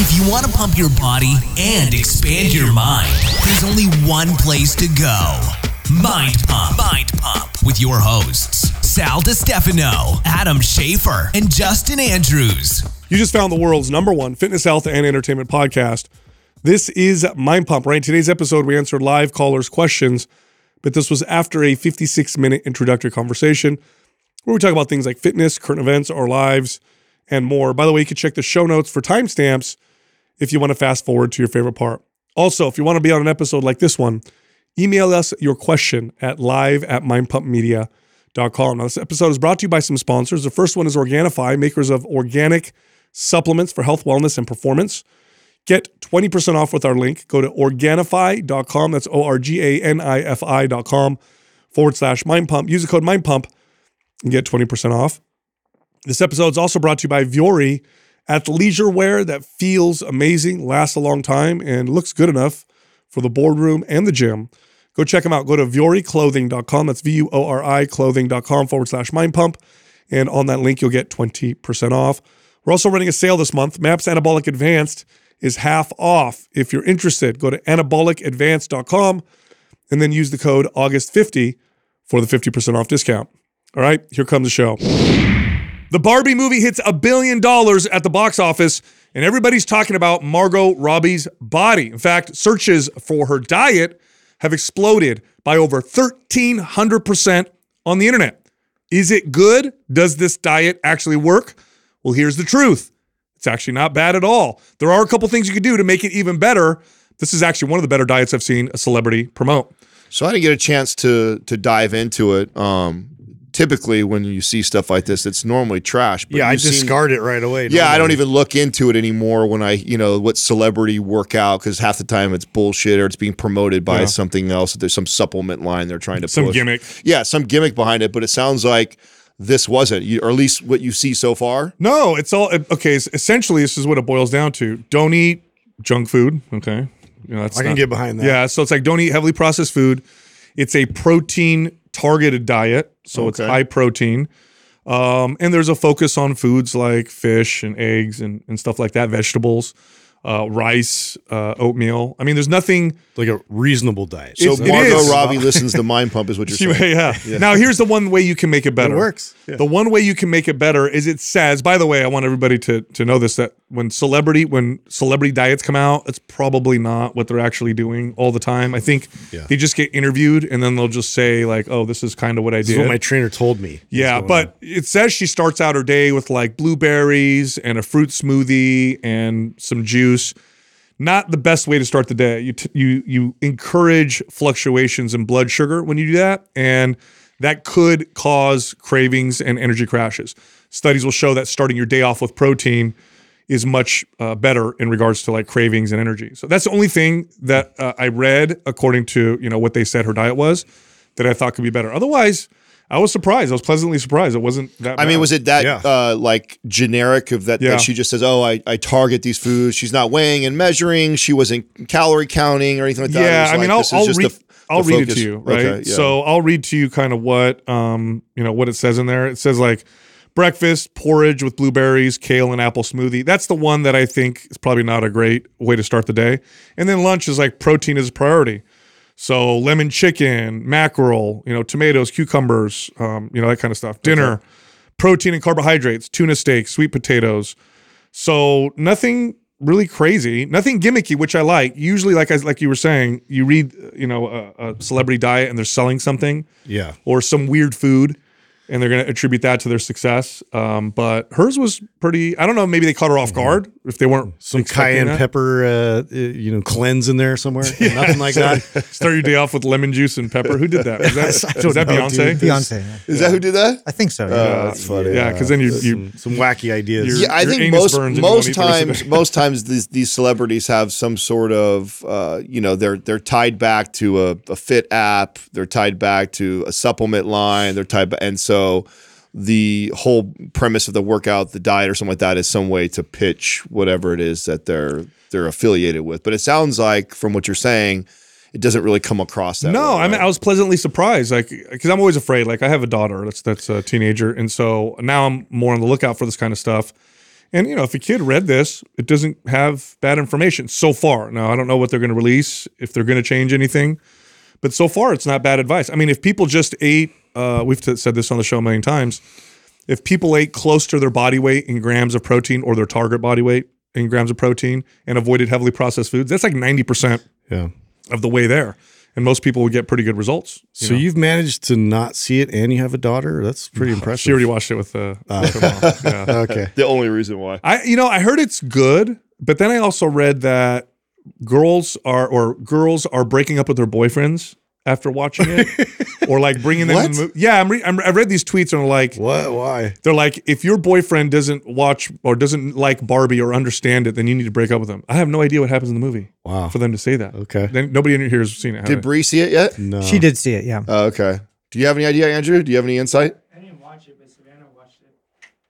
If you want to pump your body and expand your mind, there's only one place to go. Mind Pump. Mind Pump with your hosts, Sal DiStefano, Adam Schaefer, and Justin Andrews. You just found the world's number one fitness, health, and entertainment podcast. This is Mind Pump, right? In today's episode, we answered live callers' questions, but this was after a 56 minute introductory conversation where we talk about things like fitness, current events, our lives, and more. By the way, you can check the show notes for timestamps if you want to fast forward to your favorite part. Also, if you want to be on an episode like this one, email us your question at live at mindpumpmedia.com. Now, this episode is brought to you by some sponsors. The first one is Organifi, makers of organic supplements for health, wellness, and performance. Get 20% off with our link. Go to Organifi.com. That's O R G A N I F I.com forward slash mind pump. Use the code mind pump and get 20% off. This episode is also brought to you by Vuori athleisure wear that feels amazing, lasts a long time, and looks good enough for the boardroom and the gym. Go check them out. Go to VuoriClothing.com. That's V U O R I clothing.com forward slash mind pump. And on that link, you'll get 20% off. We're also running a sale this month. MAPS Anabolic Advanced is half off. If you're interested, go to anabolicadvanced.com and then use the code August50 for the 50% off discount. All right, here comes the show. The Barbie movie hits a billion dollars at the box office, and everybody's talking about Margot Robbie's body. In fact, searches for her diet have exploded by over 1,300% on the internet. Is it good? Does this diet actually work? Well, here's the truth it's actually not bad at all. There are a couple things you could do to make it even better. This is actually one of the better diets I've seen a celebrity promote. So I didn't get a chance to to dive into it. Um, typically, when you see stuff like this, it's normally trash. But yeah, I seen- discard it right away. Yeah, I don't even look into it anymore when I, you know, what celebrity workout because half the time it's bullshit or it's being promoted by Yeah. something else. There's some supplement line they're trying to Some push. gimmick. Yeah, some gimmick behind it, but it sounds like this wasn't, or at least what you see so far. No, it's all okay. Essentially, this is what it boils down to: don't eat junk food. Okay, you know, that's I can not- get behind that. Yeah, so it's like don't eat heavily processed food. It's a protein targeted diet, so it's high protein. Um, and there's a focus on foods like fish and eggs and, and stuff like that, vegetables, uh, rice, uh, oatmeal. I mean, there's nothing. like a reasonable diet. So It's- it Margot is. Robbie listens to Mind Pump, is what you're saying. yeah. Now here's the one way you can make it better. works. The one way you can make it better is it says. By the way, I want everybody to to know this that when celebrity when celebrity diets come out, it's probably not what they're actually doing all the time. I think Yeah. they just get interviewed and then they'll just say like, "Oh, this is kind of what I this is did." what my trainer told me. Yeah, What's going but it says she starts out her day with like blueberries and a fruit smoothie and some juice. Not the best way to start the day. You t- you you encourage fluctuations in blood sugar when you do that, and that could cause cravings and energy crashes. Studies will show that starting your day off with protein is much uh, better in regards to like cravings and energy. So that's the only thing that uh, I read according to you know what they said her diet was that I thought could be better. Otherwise, I was surprised. I was pleasantly surprised. It wasn't that. I mean, was it that Yeah. uh, like generic of that, Yeah. that she just says, "Oh, I, I target these foods." She's not weighing and measuring. She wasn't calorie counting or anything like that. Yeah, was I mean, like, I'll, this is I'll just read. the- I'll the read it to you, right? Okay, yeah. So I'll read to you kind of what um you know what it says in there. It says like breakfast porridge with blueberries, kale, and apple smoothie. That's the one that I think is probably not a great way to start the day. And then lunch is like protein is a priority. So lemon chicken, mackerel, you know, tomatoes, cucumbers, um, you know, that kind of stuff. Dinner, protein and carbohydrates, tuna steak, sweet potatoes. So nothing really crazy, nothing gimmicky, which I like. Usually, like I, like you were saying, you read, you know, a, a celebrity diet and they're selling something Yeah. or some weird food, and they're going to attribute that to their success. Um, but hers was pretty. I don't know. Maybe they caught her off guard if they weren't Some cayenne that. pepper, uh, you know, cleanse in there somewhere. Nothing like that. Start your day off with lemon juice and pepper. Who did that? Was that, I was that don't Beyonce? dude. Beyonce. yeah. Is that who did that? I think so. Oh, Yeah. that's funny. Yeah, because then you you Some, some wacky ideas. You're- yeah, I think most burns and you won't most eat the rest of the times most times these these celebrities have some sort of uh, you know they're they're tied back to a, a fit app, they're tied back to a supplement line, they're tied ba- and so the whole premise of the workout, the diet or something like that is some way to pitch whatever it is that they're they're affiliated with. But it sounds like from what you're saying, it doesn't really come across that No, way. I mean, right? I was pleasantly surprised, like, because I'm always afraid. Like, I have a daughter that's that's a teenager, and so now I'm more on the lookout for this kind of stuff. And you know, if a kid read this, it doesn't have bad information so far. Now, I don't know what they're going to release, if they're going to change anything, but so far it's not bad advice. I mean, if people just ate, uh, we've t- said this on the show a million times. If people ate close to their body weight in grams of protein or their target body weight in grams of protein and avoided heavily processed foods, that's like ninety percent Yeah. of the way there. And most people would get pretty good results. you So know. you've managed to not see it and you have a daughter? That's pretty impressive. she already watched it with, uh, with her mom. Yeah. okay. The only reason why. I you know I heard it's good, but then I also read that girls are or girls are breaking up with their boyfriends after watching it, or like bringing them. In the mo- yeah, I'm, re- I'm I read these tweets and they're like What? Why? they're like if your boyfriend doesn't watch or doesn't like Barbie or understand it, then you need to break up with them. I have no idea what happens in the movie Wow. for them to say that. Okay. Then nobody in here has seen it. have Did they? Bree see it yet? No. She did see it, yeah. Oh, okay. Do you have any idea, Andrew? Do you have any insight? I didn't watch it, but Savannah watched it.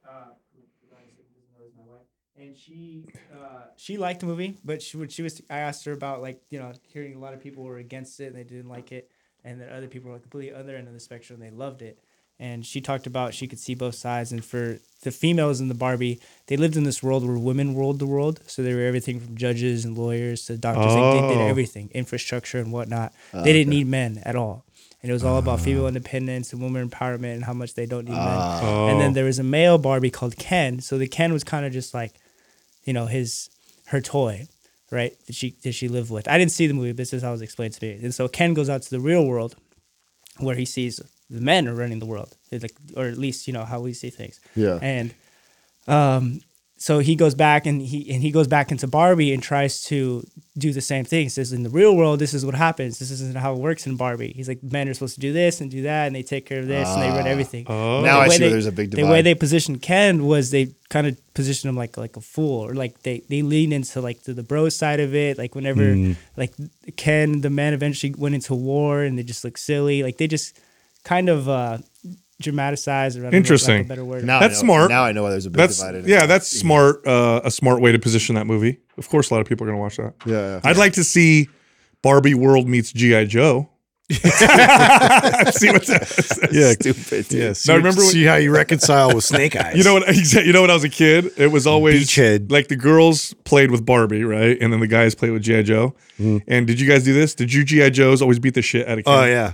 Uh, who- who obviously doesn't know is my wife, and she uh, she liked the movie, but she when she was I asked her about like you know hearing a lot of people were against it and they didn't like it, and then other people were completely other end of the spectrum and they loved it. And she talked about she could see both sides, and for the females in the Barbie, they lived in this world where women ruled the world. So they were everything from judges and lawyers to doctors. Like they did Oh. everything, infrastructure and whatnot. Ah, they didn't need men at all. And it was all about ah. female independence and women empowerment and how much they don't need men. Oh. And then oh. there was a male Barbie called Ken. So the Ken was kind of just like, you know, his her toy, right? That she that she lived with. I didn't see the movie, but this is how it was explained to me. And so Ken goes out to the real world where he sees the men are running the world. It's like or at least, you know, how we see things. Yeah. And um so he goes back and he and he goes back into Barbie and tries to do the same thing. He says in the real world, this is what happens. This isn't how it works in Barbie. He's like, men are supposed to do this and do that, and they take care of this and they run everything. Oh. Now The I way see they- there's a big The way they positioned Ken was they kind of positioned him like like a fool, or like they they leaned into like the, the bro side of it. Like whenever like Ken, the man eventually went into war, and they just look silly. Like they just kind of uh dramatized. Or I don't know, Interesting. Like a better word. Now That's know, smart. Now I know why there's a big That's divide. in it. yeah, that's smart. Uh, a smart way to position that movie. Of course, a lot of people are going to watch that. Yeah, yeah. I'd like to see Barbie World meets GI Joe. see what that Yeah. stupid. dude. Yeah. See, Now, remember when- see how you reconcile with Snake Eyes. You know what? You know when I was a kid, it was always Beachhead. like the girls played with Barbie, right, and then the guys played with GI Joe. Mm-hmm. And did you guys do this? Did you GI Joes always beat the shit out of Ken? Oh yeah.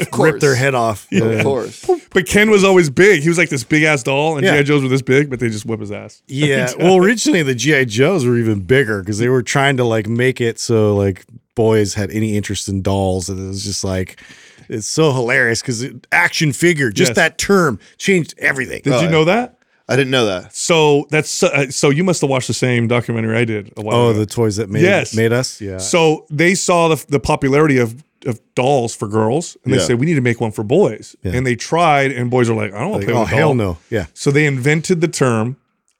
Of course. Rip their head off. Of course. But Ken was always big. He was like this big ass doll, and Yeah. GI Joes were this big, but they just whip his ass. Yeah. Well, originally the GI Joes were even bigger because they were trying to like make it so like boys had any interest in dolls, and it was just like it's so hilarious because action figure, just Yes. that term changed everything. Did Oh, you know that? I didn't know that. So that's uh, so you must have watched the same documentary I did a while Oh, ago. the toys that made Yes. made us. Yeah. So they saw the, the popularity of, of dolls for girls, and they Yeah. said we need to make one for boys. Yeah. And they tried, and boys are like, I don't want Like, to play oh with a hell doll. no. Yeah. So they invented the term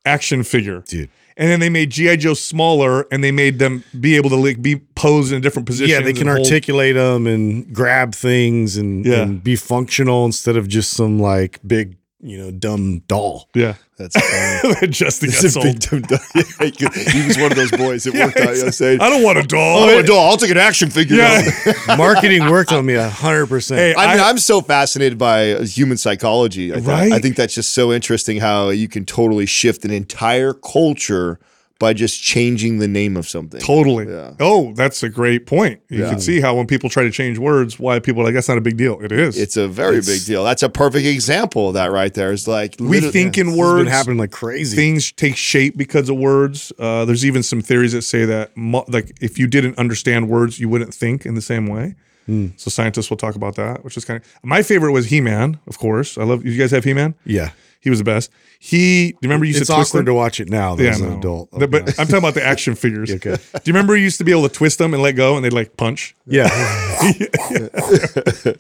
action figure, Dude. And then they made GI Joe smaller, and they made them be able to like be posed in different positions. Yeah, they can and hold- articulate them and grab things and, Yeah. and be functional instead of just some like big, you know, dumb doll. Yeah, That's funny. Justin got It's a sold. big dumb duck. he was one of those boys that worked out. You know, saying, I don't want a doll. "Oh, a doll. I'll take an action figure." Yeah. Marketing worked on me a hundred percent. Hey, I mean, I- I, am so fascinated by uh, human psychology. I, think- Right? I think that's just so interesting how you can totally shift an entire culture by just changing the name of something. Totally. Yeah. Oh, that's a great point. You Yeah. can see how when people try to change words, why people are like that's not a big deal. It is. It's a very It's- big deal. That's a perfect example of that right there. It's like we literally- think in words. been happening like crazy. Things take shape because of words. Uh, there's even some theories that say that, mo- like, if you didn't understand words, you wouldn't think in the same way. Hmm. So scientists will talk about that, which is kind of my favorite was He Man. Of course, I love. You guys have He Man? yeah. He was the best. He. Do you remember you used It's to twist awkward him? to watch it now though, Yeah, as an adult. The- but I'm talking about the action figures. Okay. Do you remember you used to be able to twist them and let go, and they'd like punch? yeah.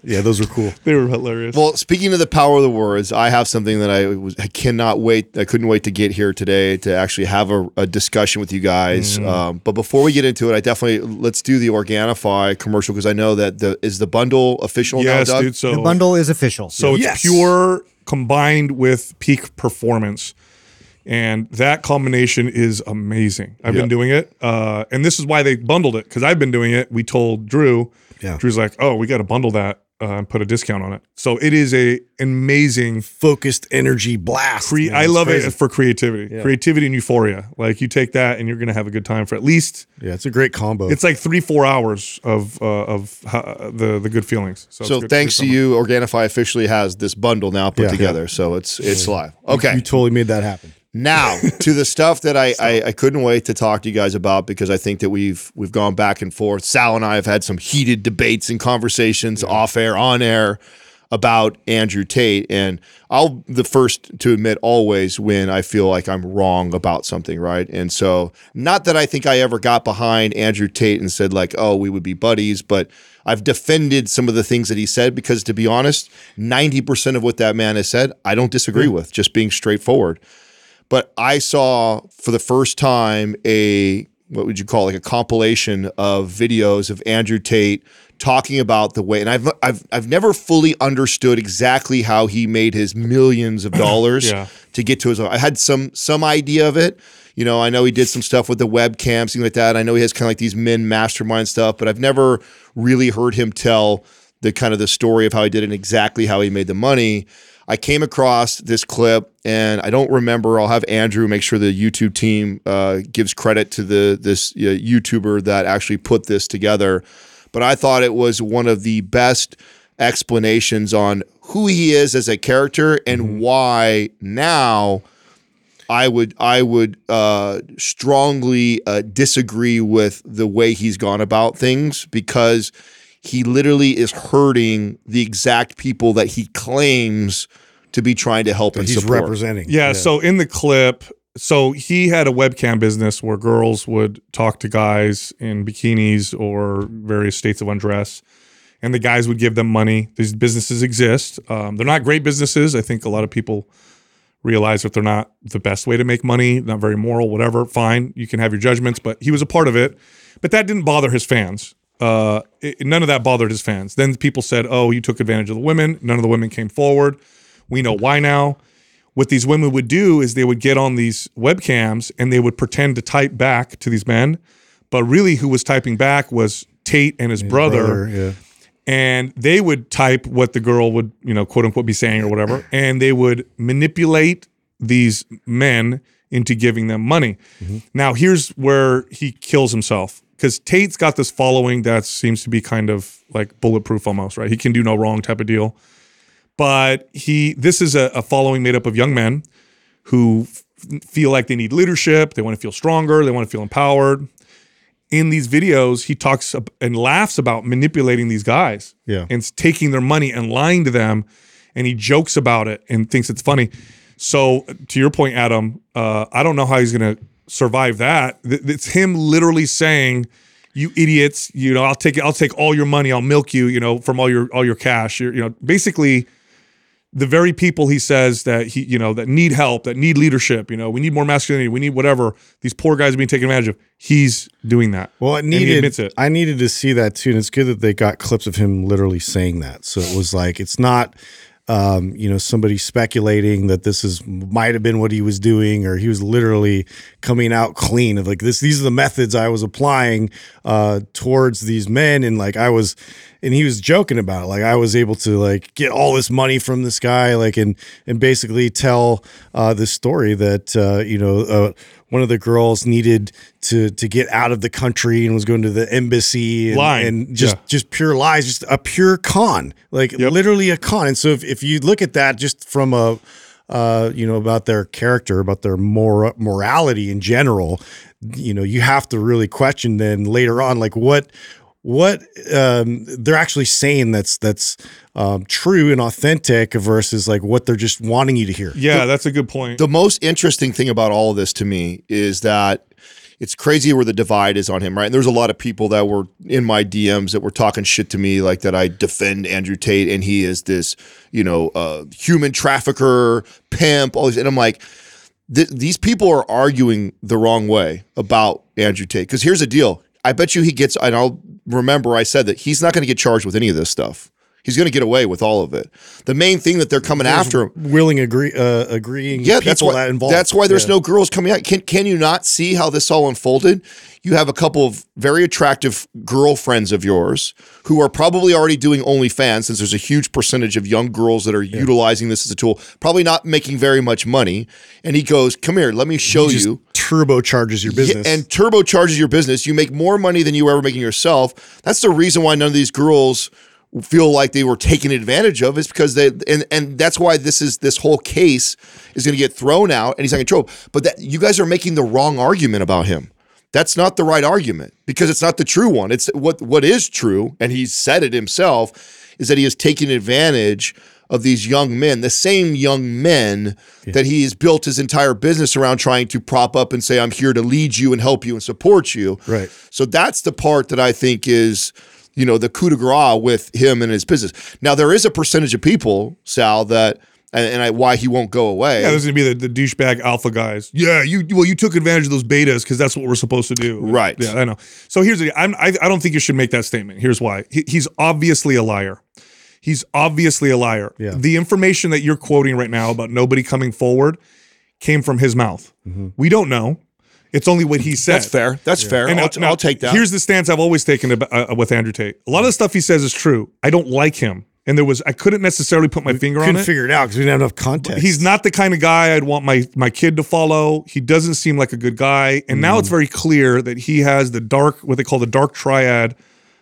yeah, those were cool. They were hilarious. Well, speaking of the power of the words, I have something that I was I cannot wait. I couldn't wait to get here today to actually have a, a discussion with you guys. Mm-hmm. Um, but before we get into it, I definitely let's do the Organifi commercial because I know that the is the bundle official yes, now, Doug? dude. So The bundle is official. So it's Yes. pure combined with peak performance. And that combination is amazing. I've Yeah. been doing it. Uh, and this is why they bundled it because I've been doing it. We told Drew, Yeah. Drew's like, oh, we got to bundle that. Uh, and put a discount on it. So it is a amazing. Focused energy blast. Cre- man, I love crazy. it for creativity, Yeah. creativity and euphoria. Like you take that and you're gonna have a good time for at least. Yeah, it's a great combo. It's like three four hours of uh, of uh, the the good feelings. So, So good- thanks good to you, Organifi officially has this bundle now put Yeah. together. So it's it's live. Okay. You totally made that happen. Now to the stuff that I, I I couldn't wait to talk to you guys about because I think that we've we've gone back and forth. Sal and I have had some heated debates and conversations off air, on air about Andrew Tate, and I'll the first to admit always when I feel like I'm wrong about something, right? And so not that I think I ever got behind Andrew Tate and said like, oh, we would be buddies, but I've defended some of the things that he said because to be honest, 90% of what that man has said, I don't disagree with, just being straightforward but I saw for the first time a what would you call it, like a compilation of videos of Andrew Tate talking about the way and I've I've I've never fully understood exactly how he made his millions of dollars Yeah. to get to his I had some some idea of it. You know, I know he did some stuff with the webcams, things like that. I know he has kind of like these men mastermind stuff, but I've never really heard him tell the kind of the story of how he did it and exactly how he made the money. I came across this clip, and I don't remember. I'll have Andrew make sure the YouTube team uh, gives credit to the this uh, YouTuber that actually put this together. But I thought it was one of the best explanations on who he is as a character and why now I would I would uh, strongly uh, disagree with the way he's gone about things because he literally is hurting the exact people that he claims to be trying to help and He's support. representing. Yeah, So in the clip, so he had a webcam business where girls would talk to guys in bikinis or various states of undress, and the guys would give them money. These businesses exist. Um, they're not great businesses. I think a lot of people realize that they're not the best way to make money, not very moral, whatever. Fine, you can have your judgments, but he was a part of it. But that didn't bother his fans. Uh, it- none of that bothered his fans. Then people said, "Oh, you took advantage of the women." None of the women came forward. We know why now. What these women would do is they would get on these webcams and they would pretend to type back to these men, but really who was typing back was Tate and his brother Brother, yeah. and they would type what the girl would, you know, quote unquote be saying or whatever, and they would manipulate these men into giving them money. Mm-hmm. Now, here's where he kills himself because Tate's got this following that seems to be kind of like bulletproof almost, right? He can do no wrong type of deal. But he, this is a, a following made up of young men who f- feel like they need leadership, they want to feel stronger, they want to feel empowered. In these videos, he talks and laughs about manipulating these guys Yeah. and taking their money and lying to them. And he jokes about it and thinks it's funny. So, to your point, Adam, uh, I don't know how he's going to survive that. Th- It's him literally saying, "You idiots! You know, I'll take I'll take all your money. I'll milk you. You know, from all your all your cash. You're, you know, basically." The very people he says that he you know that need help that need leadership you know we need more masculinity we need whatever these poor guys are being taken advantage of he's doing that Well, it And he needed. admits it. I needed to see that too, and it's good that they got clips of him literally saying that. So it was like it's not, um, you know, somebody speculating that this is might have been what he was doing, or he was literally coming out clean of like this. These are the methods I was applying uh, towards these men, and like I was, and he was joking about it. Like I was able to like get all this money from this guy, like and and basically tell uh, this story that uh, you know. Uh, one of the girls needed to to get out of the country and was going to the embassy and, Lying. and just Yeah. just pure lies, just a pure con, like literally a con. And so if, if you look at that just from a uh, you know about their character, about their mor- morality in general, you know you have to really question then later on like what what um, they're actually saying that's that's um, true and authentic versus like what they're just wanting you to hear. yeah that's a good point The most interesting thing about all of this to me is that it's crazy where the divide is on him, right? And there's a lot of people that were in my DMs that were talking shit to me, like that I defend Andrew Tate and he is this, you know, uh, human trafficker, pimp, all these. And I'm like, th- these people are arguing the wrong way about Andrew Tate. Because here's the deal I bet you he gets, and I'll remember I said that he's not going to get charged with any of this stuff. He's going to get away with all of it. The main thing that they're coming after him. willing agree uh, agreeing Yeah, people that's why. that involved. That's why there's Yeah. no girls coming out. Can can you not see how this all unfolded? You have a couple of very attractive girlfriends of yours who are probably already doing OnlyFans, since there's a huge percentage of young girls that are utilizing this as a tool. Probably not making very much money. And he goes, "Come here, let me show just you." turbocharges your business. Yeah, and turbocharges your business. You make more money than you were ever making yourself. That's the reason why none of these girls feel like they were taken advantage of is because they and and that's why this is this whole case is going to get thrown out and he's not trouble. But that you guys are making the wrong argument about him. That's not the right argument because it's not the true one. It's what what is true, and he said it himself, is that he has taken advantage of these young men, the same young men that he has built his entire business around trying to prop up and say, I'm here to lead you and help you and support you. Right. So that's the part that I think is, you know, the coup de grace with him and his business. Now there is a percentage of people, Sal, that and, and I, why he won't go away. Yeah, there's gonna be the, the douchebag alpha guys. Yeah, you well, you took advantage of those betas because that's what we're supposed to do. Right. Yeah, I know. So here's the I'm, I I don't think you should make that statement. Here's why. He, he's obviously a liar. He's obviously a liar. Yeah. The information that you're quoting right now about nobody coming forward came from his mouth. Mm-hmm. We don't know. It's only what he said. that's fair. That's fair. And I'll, now- now, I'll take that. Here's the stance I've always taken about, uh, with Andrew Tate. A lot of the stuff he says is true. I don't like him, and there was I couldn't necessarily put my finger on it. couldn't figure it out because we didn't have enough context. He's not the kind of guy I'd want my my kid to follow. He doesn't seem like a good guy. And now it's very clear that he has the dark, what they call the dark triad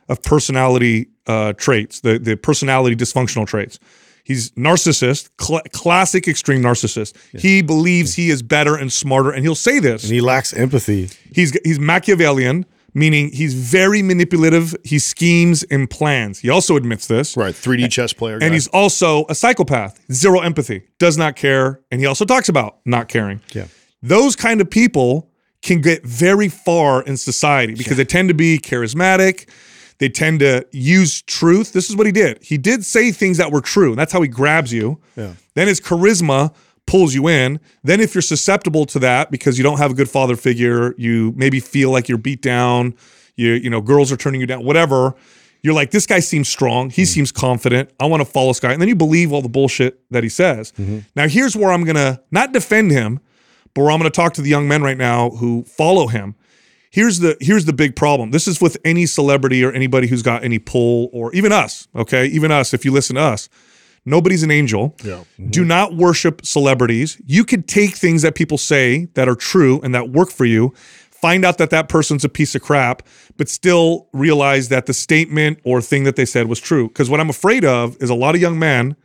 of personality uh, traits, the the personality dysfunctional traits. He's narcissist, cl- classic extreme narcissist. He believes he is better and smarter, and he'll say this. and he lacks empathy. He's he's Machiavellian, meaning he's very manipulative. He schemes and plans. He also admits this. right. 3D chess player. And he's also a psychopath, zero empathy, does not care, and he also talks about not caring. Yeah. Those kind of people can get very far in society because they tend to be charismatic. They tend to use truth. This is what he did. He did say things that were true. And that's how he grabs you. Yeah. Then his charisma pulls you in. Then if you're susceptible to that because you don't have a good father figure, you maybe feel like you're beat down, you you know, girls are turning you down, whatever. You're like, this guy seems strong. He mm-hmm. seems confident. I want to follow this guy. And then you believe all the bullshit that he says. Mm-hmm. Now, here's where I'm going to not defend him, but where I'm going to talk to the young men right now who follow him. Here's the here's the big problem. This is with any celebrity or anybody who's got any pull or even us, okay? Even us if you listen to us. Nobody's an angel. Yeah. Mm-hmm. Do not worship celebrities. You could take things that people say that are true and that work for you, find out that that person's a piece of crap, but still realize that the statement or thing that they said was true. Because what I'm afraid of is a lot of young men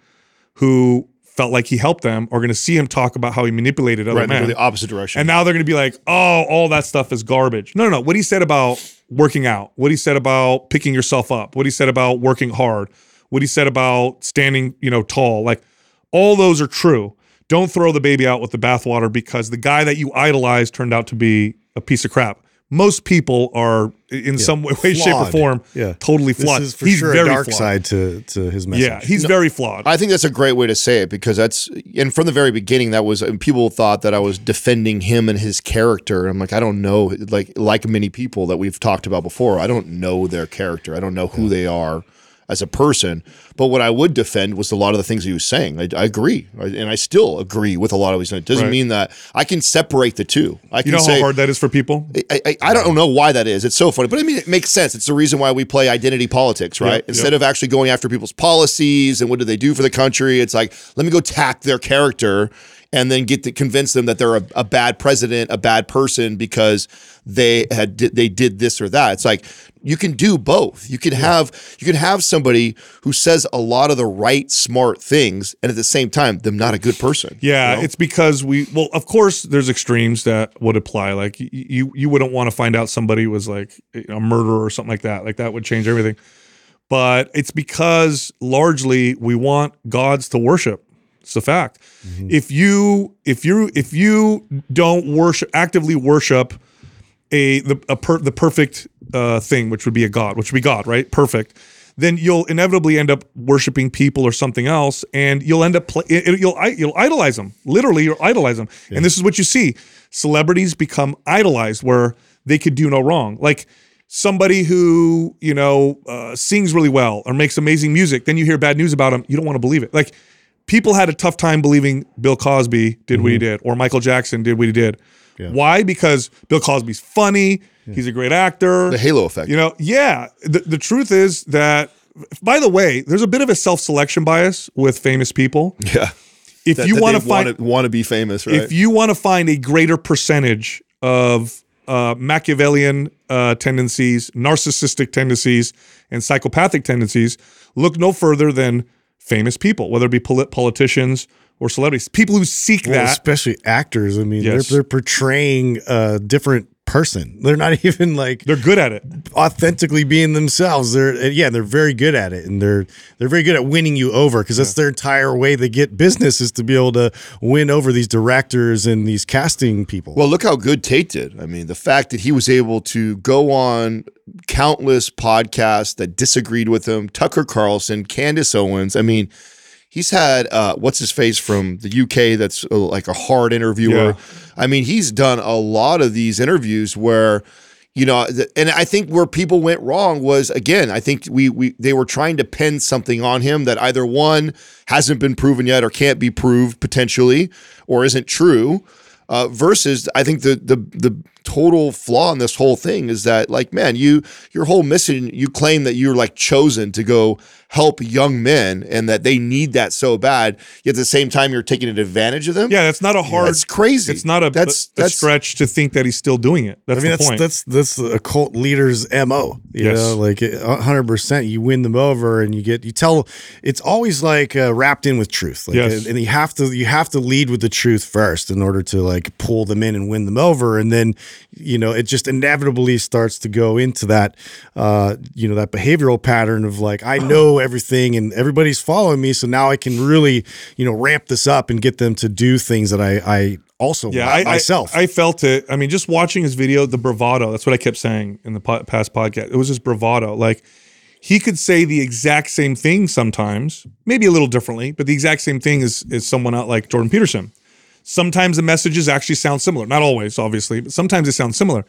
who felt like he helped them are going to see him talk about how he manipulated other right. Men. the opposite direction. And now they're going to be like, oh, all that stuff is garbage. No, no, no. What he said about working out, what he said about picking yourself up, what he said about working hard, what he said about standing, you know, tall, like all those are true. Don't throw the baby out with the bathwater because the guy that you idolized turned out to be a piece of crap. Most people are in some way, way, shape, or form, Yeah. totally This flawed. is for he's sure very a dark flawed. side to to his message. Yeah, he's very flawed. I think that's a great way to say it because that's and from the very beginning that was and people thought that I was defending him and his character. I'm like I don't know like like many people that we've talked about before. I don't know their character. I don't know who they are as a person. But what I would defend was a lot of the things he was saying. I, I agree, I- and I still agree with a lot of saying. It doesn't Right. mean that I can separate the two. I you can know say how hard that is for people? I, I, I don't know why that is. It's so funny, but I mean, it makes sense. It's the reason why we play identity politics, right? Yep, Instead of actually going after people's policies and what do they do for the country, it's like let me go tack their character and then get to convince them that they're a, a bad president, a bad person because they had they did this or that. It's like you can do both. You can have you can have somebody who says a lot of the right, smart things, and at the same time, them not a good person. Yeah, you know? it's because we well, of course, there's extremes that would apply. Like you, you wouldn't want to find out somebody was like a murderer or something like that. Like that would change everything. But it's because largely we want gods to worship. It's a fact. If you if you if you don't worship actively worship a the a per, the perfect uh, thing, which would be a god, which would be God, right? Perfect. Then you'll inevitably end up worshiping people or something else, and you'll end up play, it, it- you'll you'll idolize them. Literally, you'll idolize them. And this is what you see: celebrities become idolized, where they could do no wrong. Like somebody who you know uh, sings really well or makes amazing music, then you hear bad news about them. you don't want to believe it. Like people had a tough time believing Bill Cosby did what he did or Michael Jackson did what he did. Why? Because Bill Cosby's funny. He's a great actor. The halo effect. You know, yeah. The, the truth is that, by the way, there's a bit of a self selection bias with famous people. yeah. If That- you want to find, wanna, wanna be famous, right? if you want to find a greater percentage of uh, Machiavellian uh, tendencies, narcissistic tendencies, and psychopathic tendencies, look no further than famous people, whether it be polit- politicians or celebrities, people who seek Well, that. especially actors. I mean, Yes. they're, they're portraying a different person. They're not even like They're good at it. authentically being themselves. They're yeah, they're very good at it, and they're they're very good at winning you over because that's their entire way they get business is to be able to win over these directors and these casting people. Well, look how good Tate did. I mean, the fact that he was able to go on countless podcasts that disagreed with him, Tucker Carlson, Candace Owens. I mean, he's had uh, what's his face from the UK that's uh, like a hard interviewer. Yeah. I mean, he's done a lot of these interviews where you know and i think where people went wrong was again i think we we they were trying to pin something on him that either one hasn't been proven yet or can't be proved potentially or isn't true uh, versus i think the the the total flaw in this whole thing is that like man you your whole mission you claim that you're like chosen to go help young men and that they need that so bad yet at the same time you're taking advantage of them Yeah, that's not a hard. It's crazy It's not a, that's a that's stretch to think that he's still doing it. That's I mean, the that's point. that's that's a cult leader's mo. You Yes. know, like hundred percent. You win them over, and you get you tell. It's always like uh, wrapped in with truth. Like, Yes. and you have to you have to lead with the truth first in order to like pull them in and win them over, and then you know it just inevitably starts to go into that uh, you know that behavioral pattern of like I know everything and everybody's following me, so now I can really you know ramp this up and get them to do things that I I also yeah, I, myself. I, I felt it. I mean, just watching his video, the bravado. That's what I kept saying in the po- past podcast. It was just bravado. Like he could say the exact same thing sometimes, maybe a little differently, but the exact same thing as is someone out like Jordan Peterson. Sometimes the messages actually sound similar. Not always, obviously, but sometimes they sound similar.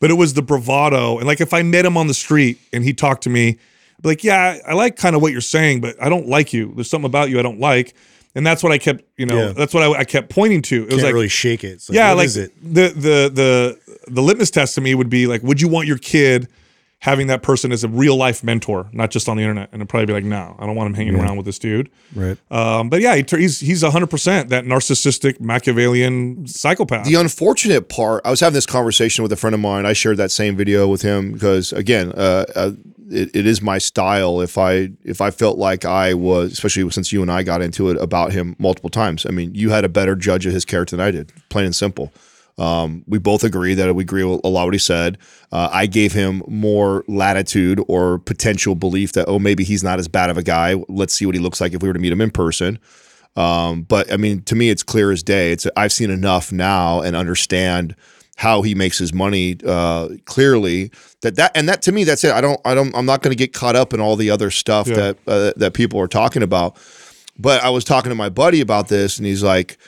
But it was the bravado. And like if I met him on the street and he talked to me, I'd be like, yeah, I like kind of what you're saying, but I don't like you. There's something about you I don't like. And that's what I kept, you know, Yeah. that's what I, I kept pointing to. It was can't like, really shake it. Like, yeah, like the the the the litmus test to me would be like, would you want your kid having that person as a real life mentor, not just on the internet? And it'd probably be like, no, I don't want him hanging around with this dude. Right. Um, but yeah, he, he's he's hundred percent that narcissistic Machiavellian psychopath. The unfortunate part, I was having this conversation with a friend of mine. I shared that same video with him because, again, uh, uh, it, it is my style. If I if I felt like I was, especially since you and I got into it about him multiple times. I mean, you had a better judge of his character than I did, plain and simple. Um, we both agree that we agree with a lot what he said. Uh, I gave him more latitude or potential belief that oh maybe he's not as bad of a guy. Let's see what he looks like if we were to meet him in person. Um, but I mean, to me, it's clear as day. It's I've seen enough now and understand how he makes his money uh, clearly. That that and that to me, that's it. I don't I don't I'm not going to get caught up in all the other stuff Yeah. that uh, that people are talking about. But I was talking to my buddy about this, and he's like,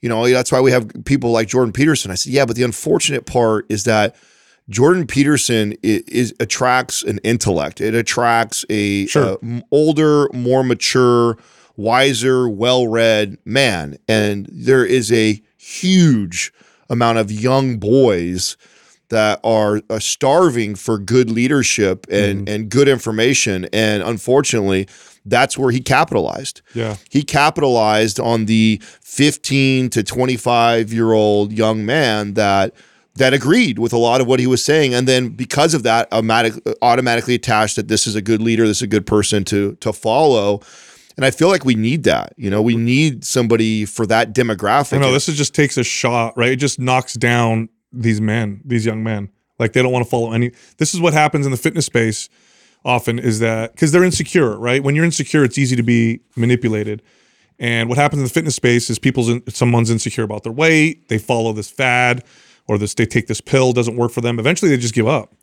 you know, that's why we have people like Jordan Peterson. I said, yeah, but the unfortunate part is that Jordan Peterson is, is attracts an intellect. It attracts a Sure. m- older, more mature, wiser, well-read man, and there is a huge amount of young boys that are uh, starving for good leadership and and good information. And unfortunately, that's where he capitalized. Yeah. He capitalized on the 15 to 25 year old young man that that agreed with a lot of what he was saying, and then because of that, automatic, automatically attached that this is a good leader, this is a good person to to follow. And I feel like we need that. You know, we need somebody for that demographic. I know this is just takes a shot, right? It just knocks down these men, these young men. Like they don't want to follow any. This is what happens in the fitness space often is that because they're insecure, right? When you're insecure, it's easy to be manipulated. And what happens in the fitness space is people's in, someone's insecure about their weight, they follow this fad, or this they take this pill doesn't work for them. Eventually, they just give up.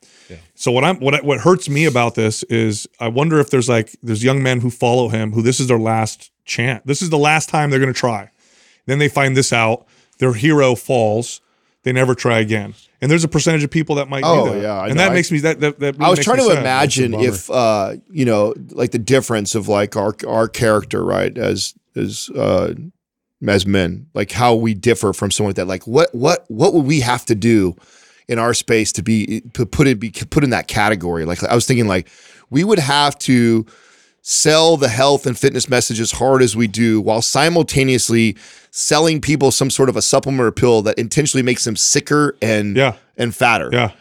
So what I'm what what hurts me about this is I wonder if there's like there's young men who follow him who this is their last chance. This is the last time they're going to try. Then they find this out. Their hero falls. They never try again. And there's a percentage of people that might Oh, do that. yeah, I and know. that makes me that that, that really I was trying to sad. imagine if uh, you know, like the difference of like our our character, right, as as uh, as men, like how we differ from someone like that. Like what what what would we have to do in our space to be to put it be put in that category? Like I was thinking, like we would have to sell the health and fitness message as hard as we do while simultaneously selling people some sort of a supplement or pill that intentionally makes them sicker and Yeah. and fatter Yeah,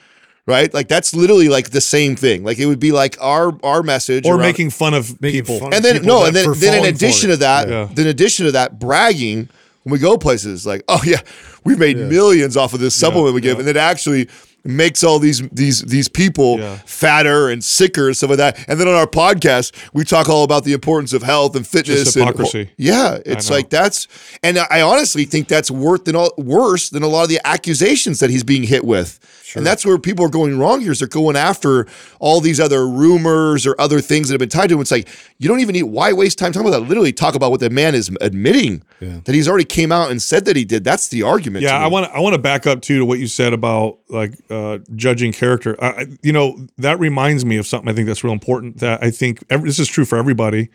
right? Like that's literally like the same thing. Like it would be like our our message or around- making fun of Making people. fun and then people no, and then then in addition to that, Yeah. then in addition to that, bragging when we go places like, oh yeah, we've made millions off of this supplement we give, and it actually makes all these these these people Yeah. fatter and sicker and stuff like that. And then on our podcast, we talk all about the importance of health and fitness. and- hypocrisy. yeah, it's like that's, and I honestly think that's worse than all, worse than a lot of the accusations that he's being hit with. And that's where people are going wrong here. Is they're going after all these other rumors or other things that have been tied to him. It's like you don't even need why waste time talking about that. Literally talk about what the man is admitting that he's already came out and said that he did. That's the argument. Yeah. I want to I want to back up too to what you said about like uh, judging character. I, you know, that reminds me of something I think that's real important. That I think every, this is true for everybody.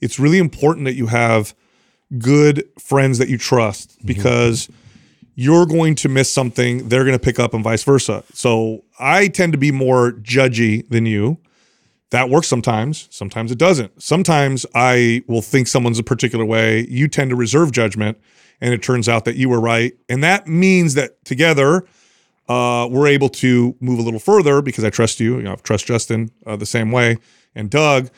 It's really important that you have good friends that you trust because you're going to miss something, they're going to pick up, and vice versa. So I tend to be more judgy than you. That works sometimes. Sometimes it doesn't. Sometimes I will think someone's a particular way. You tend to reserve judgment, and it turns out that you were right. And that means that together, uh, we're able to move a little further because I trust you. You know, I trust Justin uh, the same way, and Doug.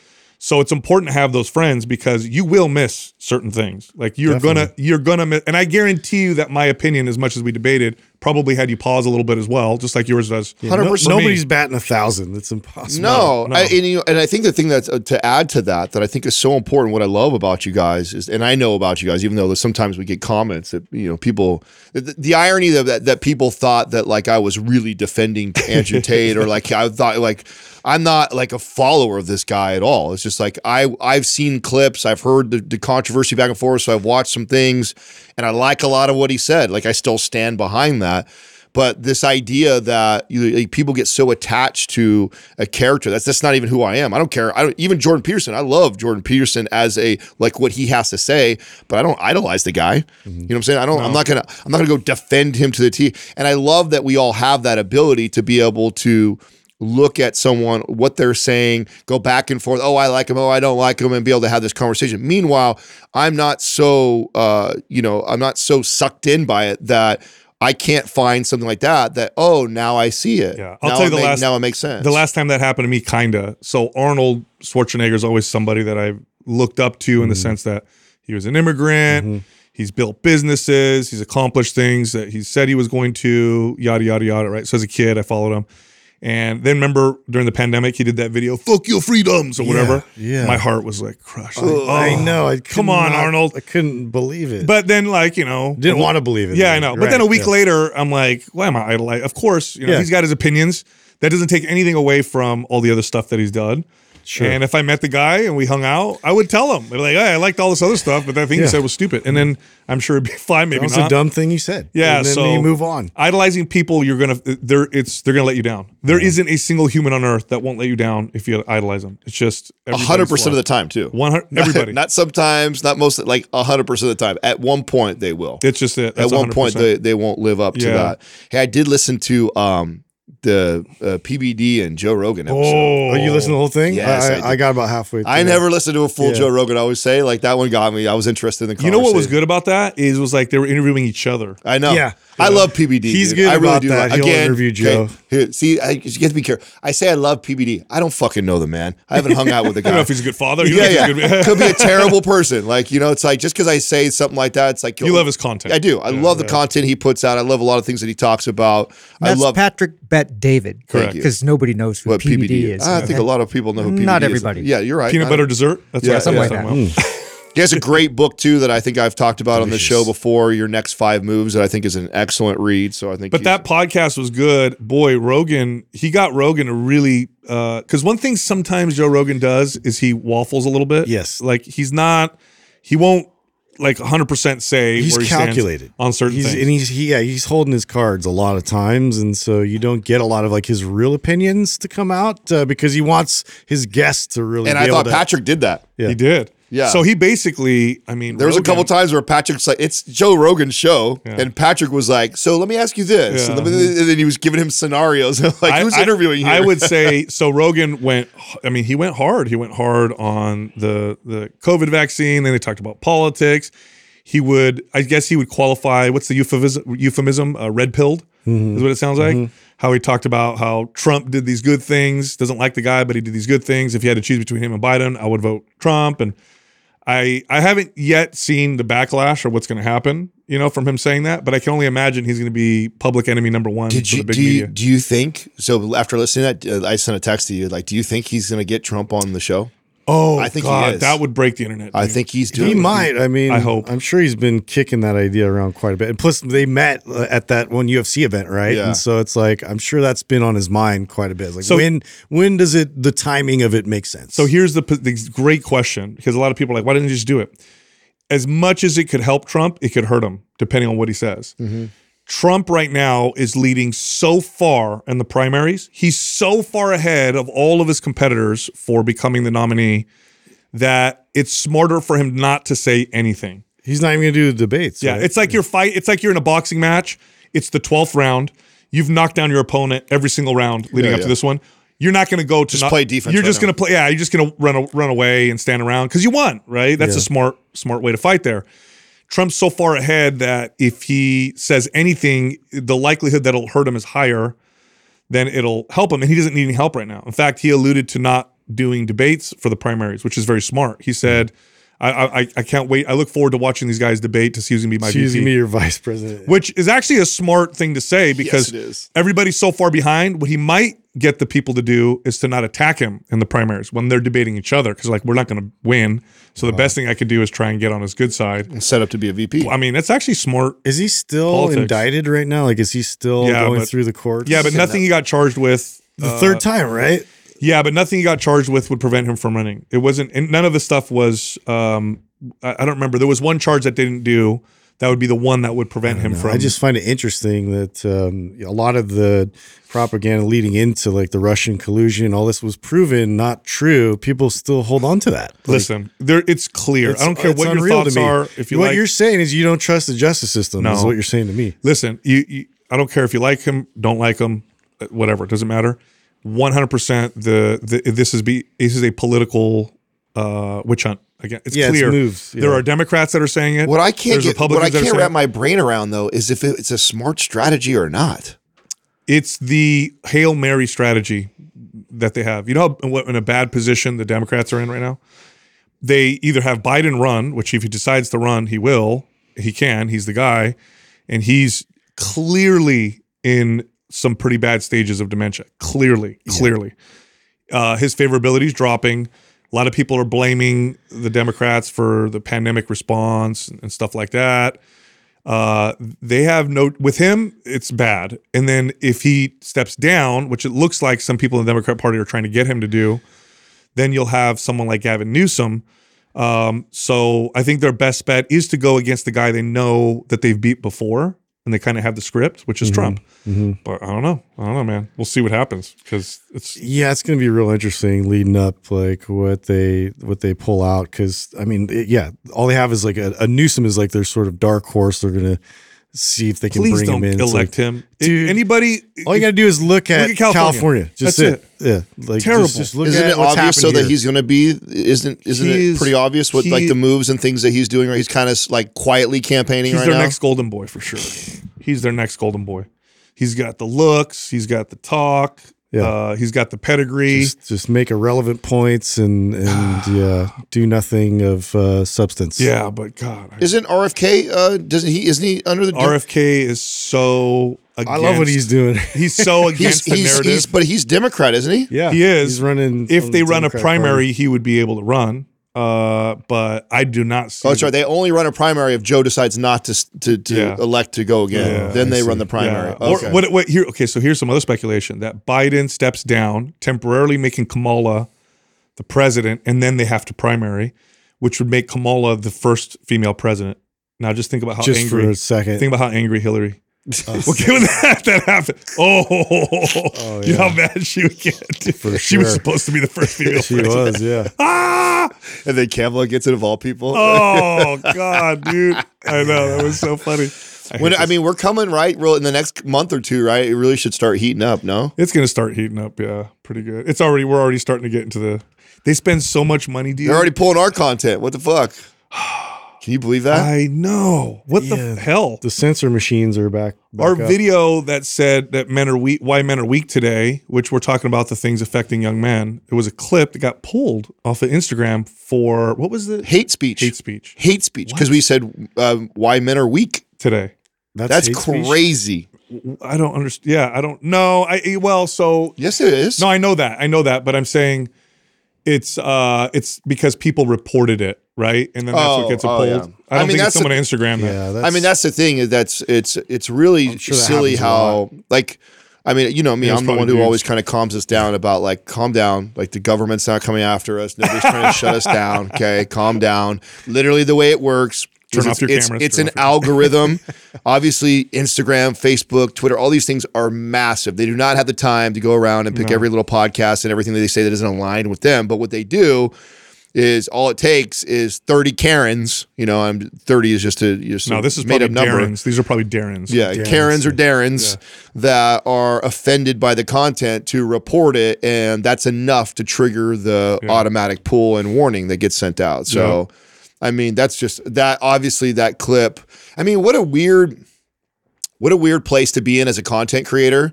So it's important to have those friends because you will miss certain things. Like you're gonna, you're gonna miss. And I guarantee you that my opinion, as much as we debated, probably had you pause a little bit as well, just like yours does. No- 100%. nobody's batting a thousand. It's impossible. No, no. I, and, you know, and I think the thing that's uh, to add to that that I think is so important. What I love about you guys is, and I know about you guys, even though sometimes we get comments that you know people. The, the irony that, that that people thought that like I was really defending Andrew Tate or like I thought like I'm not like a follower of this guy at all. It's just like I I've seen clips, I've heard the, the controversy back and forth, so I've watched some things, and I like a lot of what he said. Like I still stand behind that. But this idea that you, like, people get so attached to a character that's that's not even who I am. I don't care. I don't even Jordan Peterson. I love Jordan Peterson as a like what he has to say, but I don't idolize the guy. Mm-hmm. You know what I'm saying? I don't. I'm not gonna. I'm not gonna go defend him to the T. And I love that we all have that ability to be able to look at someone, what they're saying, go back and forth. Oh, I like him. Oh, I don't like him, and be able to have this conversation. Meanwhile, I'm not so, uh, you know, I'm not so sucked in by it that I can't find something like that. That oh, now I see it. Yeah, I'll now tell you it the make- last- Now it makes sense. The last time that happened to me, kinda. So Arnold Schwarzenegger is always somebody that I've looked up to in the sense that he was an immigrant. He's built businesses. He's accomplished things that he said he was going to. Yada yada yada. Right. So as a kid, I followed him. And then remember during the pandemic, he did that video, "Fuck your freedoms" or whatever. yeah. My heart was like crushed. I, Like, I oh, know. I come on, not- Arnold. I couldn't believe it. But then, like you know, didn't want to believe it. yeah, I know. But then a week yeah. later, I'm like, why am I idolizing? Of course, you know, Yeah. he's got his opinions. That doesn't take anything away from all the other stuff that he's done. Sure. And if I met the guy and we hung out, I would tell him, I'd be like, hey, I liked all this other stuff, but that thing Yeah. you said was stupid. And then I'm sure it'd be fine, maybe That was not. a dumb thing you said. Yeah, and then so you move on. Idolizing people, you're gonna they're it's they're gonna let you down. There not a single human on earth that won't let you down if you idolize them. It's just A hundred percent of the time too. one hundred everybody. not sometimes, not most, like a hundred percent of the time. At one point, they will. it's just it. At one point, 100%. they, they won't live up to Yeah. that. Hey, I did listen to um the uh, PBD and Joe Rogan episode. Oh, you listen to the whole thing? Yes, I, I. I, got about halfway. I never listened to a full Yeah. Joe Rogan. I always say like that one got me. I was interested in the. you know what was good about that is was like they were interviewing each other. I know. Yeah. I love PBD. He's dude. good I really about do. that. Like- He'll Again, interview Joe. okay, here, see, I, you have to be careful. I say I love PBD. I don't fucking know the man. I haven't hung out with the guy. I don't know if he's a good father. You yeah, don't yeah. think he's a good- Could be a terrible person. Like you know, it's like just because I say something like that, it's like You love his content. I do. I love the content he puts out. I love a lot of things that he talks about. That's I love Patrick Bet David. Thank you. Because nobody knows who what PBD, PBD, is. I think a lot of people know who PBD is. Not is. everybody. Yeah, you're right. peanut I- butter dessert. That's Yeah, what something I was like talking that. about. He has a great book too that I think I've talked about on the show before. Your next five moves that I think is an excellent read. So I think, But that podcast was good. Boy, Rogan, he got Rogan to really because one thing sometimes Joe Rogan does is he waffles a little bit. Yes. Like he's not, he won't like 100% say He's where he calculated on certain he's, things. and he's he, yeah he's holding his cards a lot of times and so you don't get a lot of like his real opinions to come out uh, because he wants his guests to really And be I able thought to, Patrick did that. Yeah. He did. Yeah. So he basically, I mean, There was a couple times where Patrick's like, it's Joe Rogan's show, and Patrick was like, "So let me ask you this," Yeah. and, then, he was giving him scenarios like, I- "Who's I- interviewing you?" I would say so. Rogan went. I mean, he went hard. He went hard on the the COVID vaccine. Then they talked about politics. He would, I guess, he would qualify. What's the euphemism? Euphemism? Uh, red pilled Mm-hmm. is what it sounds like. How he talked about how Trump did these good things. Doesn't like the guy, but he did these good things. If you had to choose between him and Biden, I would vote Trump. And I I haven't yet seen the backlash or what's going to happen. You know, from him saying that, but I can only imagine he's going to be public enemy number one Did for you the big do, you media. do you think so? After listening to that, uh, I sent a text to you. Like, do you think he's going to get Trump on the show? Oh, I think he God, is. that would break the internet. I dude. think he's doing. he might i mean I hope. i'm sure he's been kicking that idea around quite a bit and plus they met uh, at that one ufc event right Yeah. and so it's like i'm sure that's been on his mind quite a bit like So- when when does it the timing of it make sense So here's the, the great question because a lot of people are like, why didn't you just do it? As much as it could help Trump, it could hurt him, depending on what he says. Trump right now is leading so far in the primaries. He's so far ahead of all of his competitors for becoming the nominee that it's smarter for him not to say anything. he's not even gonna do the debates Yeah, right? it's like your fight. It's like you're in a boxing match. It's the twelfth round. You've knocked down your opponent every single round leading Yeah, up to this one. You're not going to go to Just not- play defense You're right just going to play. Yeah, you're just going to run run away and stand around because you won, right? That's a smart smart way to fight there. Trump's so far ahead that if he says anything, the likelihood that it'll hurt him is higher than it'll help him, and he doesn't need any help right now. In fact, he alluded to not doing debates for the primaries, which is very smart. He said. I, I I can't wait. I look forward to watching these guys debate to see who's gonna be my She's VP gonna be your vice president which is actually a smart thing to say because it is. everybody's so far behind. What he might get the people to do is to not attack him in the primaries when they're debating each other because like we're not going to win. So the best thing I could do is try and get on his good side. And set up to be a VP. I mean, that's actually smart. Is he still Politics. indicted right now? Like, is he still Yeah, going but- through the courts? Yeah, but nothing he got charged with. the uh, third time, right? Yeah, but nothing he got charged with would prevent him from running. It wasn't, and none of the stuff was. Um, I, I don't remember. There was one charge that they didn't do. That would be the one that would prevent him No, from. I just find it interesting that um, a lot of the propaganda leading into like the Russian collusion, all this was proven not true. People still hold on to that. Like, listen. There, it's clear. it's- I don't care what your thoughts me. are. If you what like, you're saying is you don't trust the justice system. Is what you're saying to me. listen, you, you I don't care if you like him, don't like him, uh, whatever, it doesn't matter. 100% the, the this is be this is a political uh witch hunt. Again, it's Yeah, it's clear. moves, There are Democrats that are saying it. What I can't There's get, what I can't wrap my brain around though is if it's a smart strategy or not. It's the Hail Mary strategy that they have. You know what in a bad position the Democrats are in right now? They either have Biden run, which if he decides to run, he will. He can. He's the guy. And he's clearly in some pretty bad stages of dementia. Clearly, clearly. Uh, his favorability is dropping. A lot of people are blaming the Democrats for the pandemic response and stuff like that. Uh, they have no with him. It's bad. And then if he steps down, which it looks like some people in the Democrat Party are trying to get him to do, then you'll have someone like Gavin Newsom. Um, so I think their best bet is to go against the guy they know that they've beat before, and they kind of have the script, which is mm-hmm. Trump. Mm-hmm. But I don't know. I don't know, man. We'll see what happens because it's Yeah, it's going to be real interesting leading up, like what they what they pull out. Because I mean, it- yeah, all they have is like a, a Newsom is like their sort of dark horse. They're going to see if they can please bring don't him in. It's elect like, him. dude, Anybody? All you got to do is look at, at California. California. Just That's it. Yeah, like Terrible. Just, just look Isn't at it what's obvious so happened that he's going to be? Isn't isn't He it is- pretty obvious what he- like the moves and things that he's doing? Right, he's kind of like quietly campaigning He's right their now. next golden boy for sure. He's their next golden boy. He's got the looks. He's got the talk. Yeah. Uh, he's got the pedigree. just, just make irrelevant points and and yeah, do nothing of uh, substance. yeah, but God, I- Isn't RFK? Uh, doesn't he? Isn't he under the RFK is so. I love what he's doing. He's so He's against the he's, narrative. he's but he's Democrat, isn't he? yeah, He is. He's running. if they the run a primary, Party. he would be able to run. Uh, but I do not see. Oh, sorry. They only run a primary if Joe decides not to to, to Yeah. elect to go again. Yeah, then I they see. run the primary. Yeah. Or Okay. what, what here? Okay, so here's some other speculation that Biden steps down, temporarily making Kamala the president, and then they have to primary, which would make Kamala the first female president. Now just think about how Just angry. for a second. Think about how angry Hillary. Okay, when that, that happened, oh, you know how mad she would get. For she was supposed to be the first female she president. was, yeah. Ah! And then Kamala gets it of all people. Oh God, dude! I know that was so funny. I when I mean, we're coming right, real in the next month or two, right? It really should start heating up. No, it's gonna start heating up. Yeah, pretty good. It's already. We're already starting to get into the. They spend so much money, dude. they're already pulling our content. What the fuck? Can you believe that? I know. What the hell? The censor machines are back. back Our up. video that said that men are weak, why men are weak today, which we're talking about the things affecting young men. It was a clip that got pulled off of Instagram for what was it? hate speech. hate speech Hate speech. Because we said um, why men are weak. today. That's hate speech? crazy. I don't understand. Yeah, I don't know. I well, so Yes, it is. no, I know that. I know that, but I'm saying it's uh it's because people reported it, right? And then that's Oh, what gets it oh, pulled. yeah. I don't I mean, think that's it's someone on Instagram that. Yeah, that's, I mean, that's the thing. Is that's it's it's really sure silly how like. I mean, you know me. I'm the one who dudes. always kind of calms us down about like, calm down. Like the government's not coming after us. Nobody's trying to shut us down. Okay, calm down. Literally, the way it works. Turn off it's, your it's, cameras, It's an algorithm. Obviously, Instagram, Facebook, Twitter, all these things are massive. They do not have the time to go around and pick every little podcast and everything that they say that isn't aligned with them. But what they do is all it takes is 30 Karens. You know, I'm 30 is just a just No, this is made up number. Darren's. These are probably Darren's. Yeah, Darren's, Karens or Darrens that are offended by the content to report it, and that's enough to trigger the automatic pull and warning that gets sent out. So, I mean, that's just that. Obviously, that clip. I mean, what a weird, what a weird place to be in as a content creator,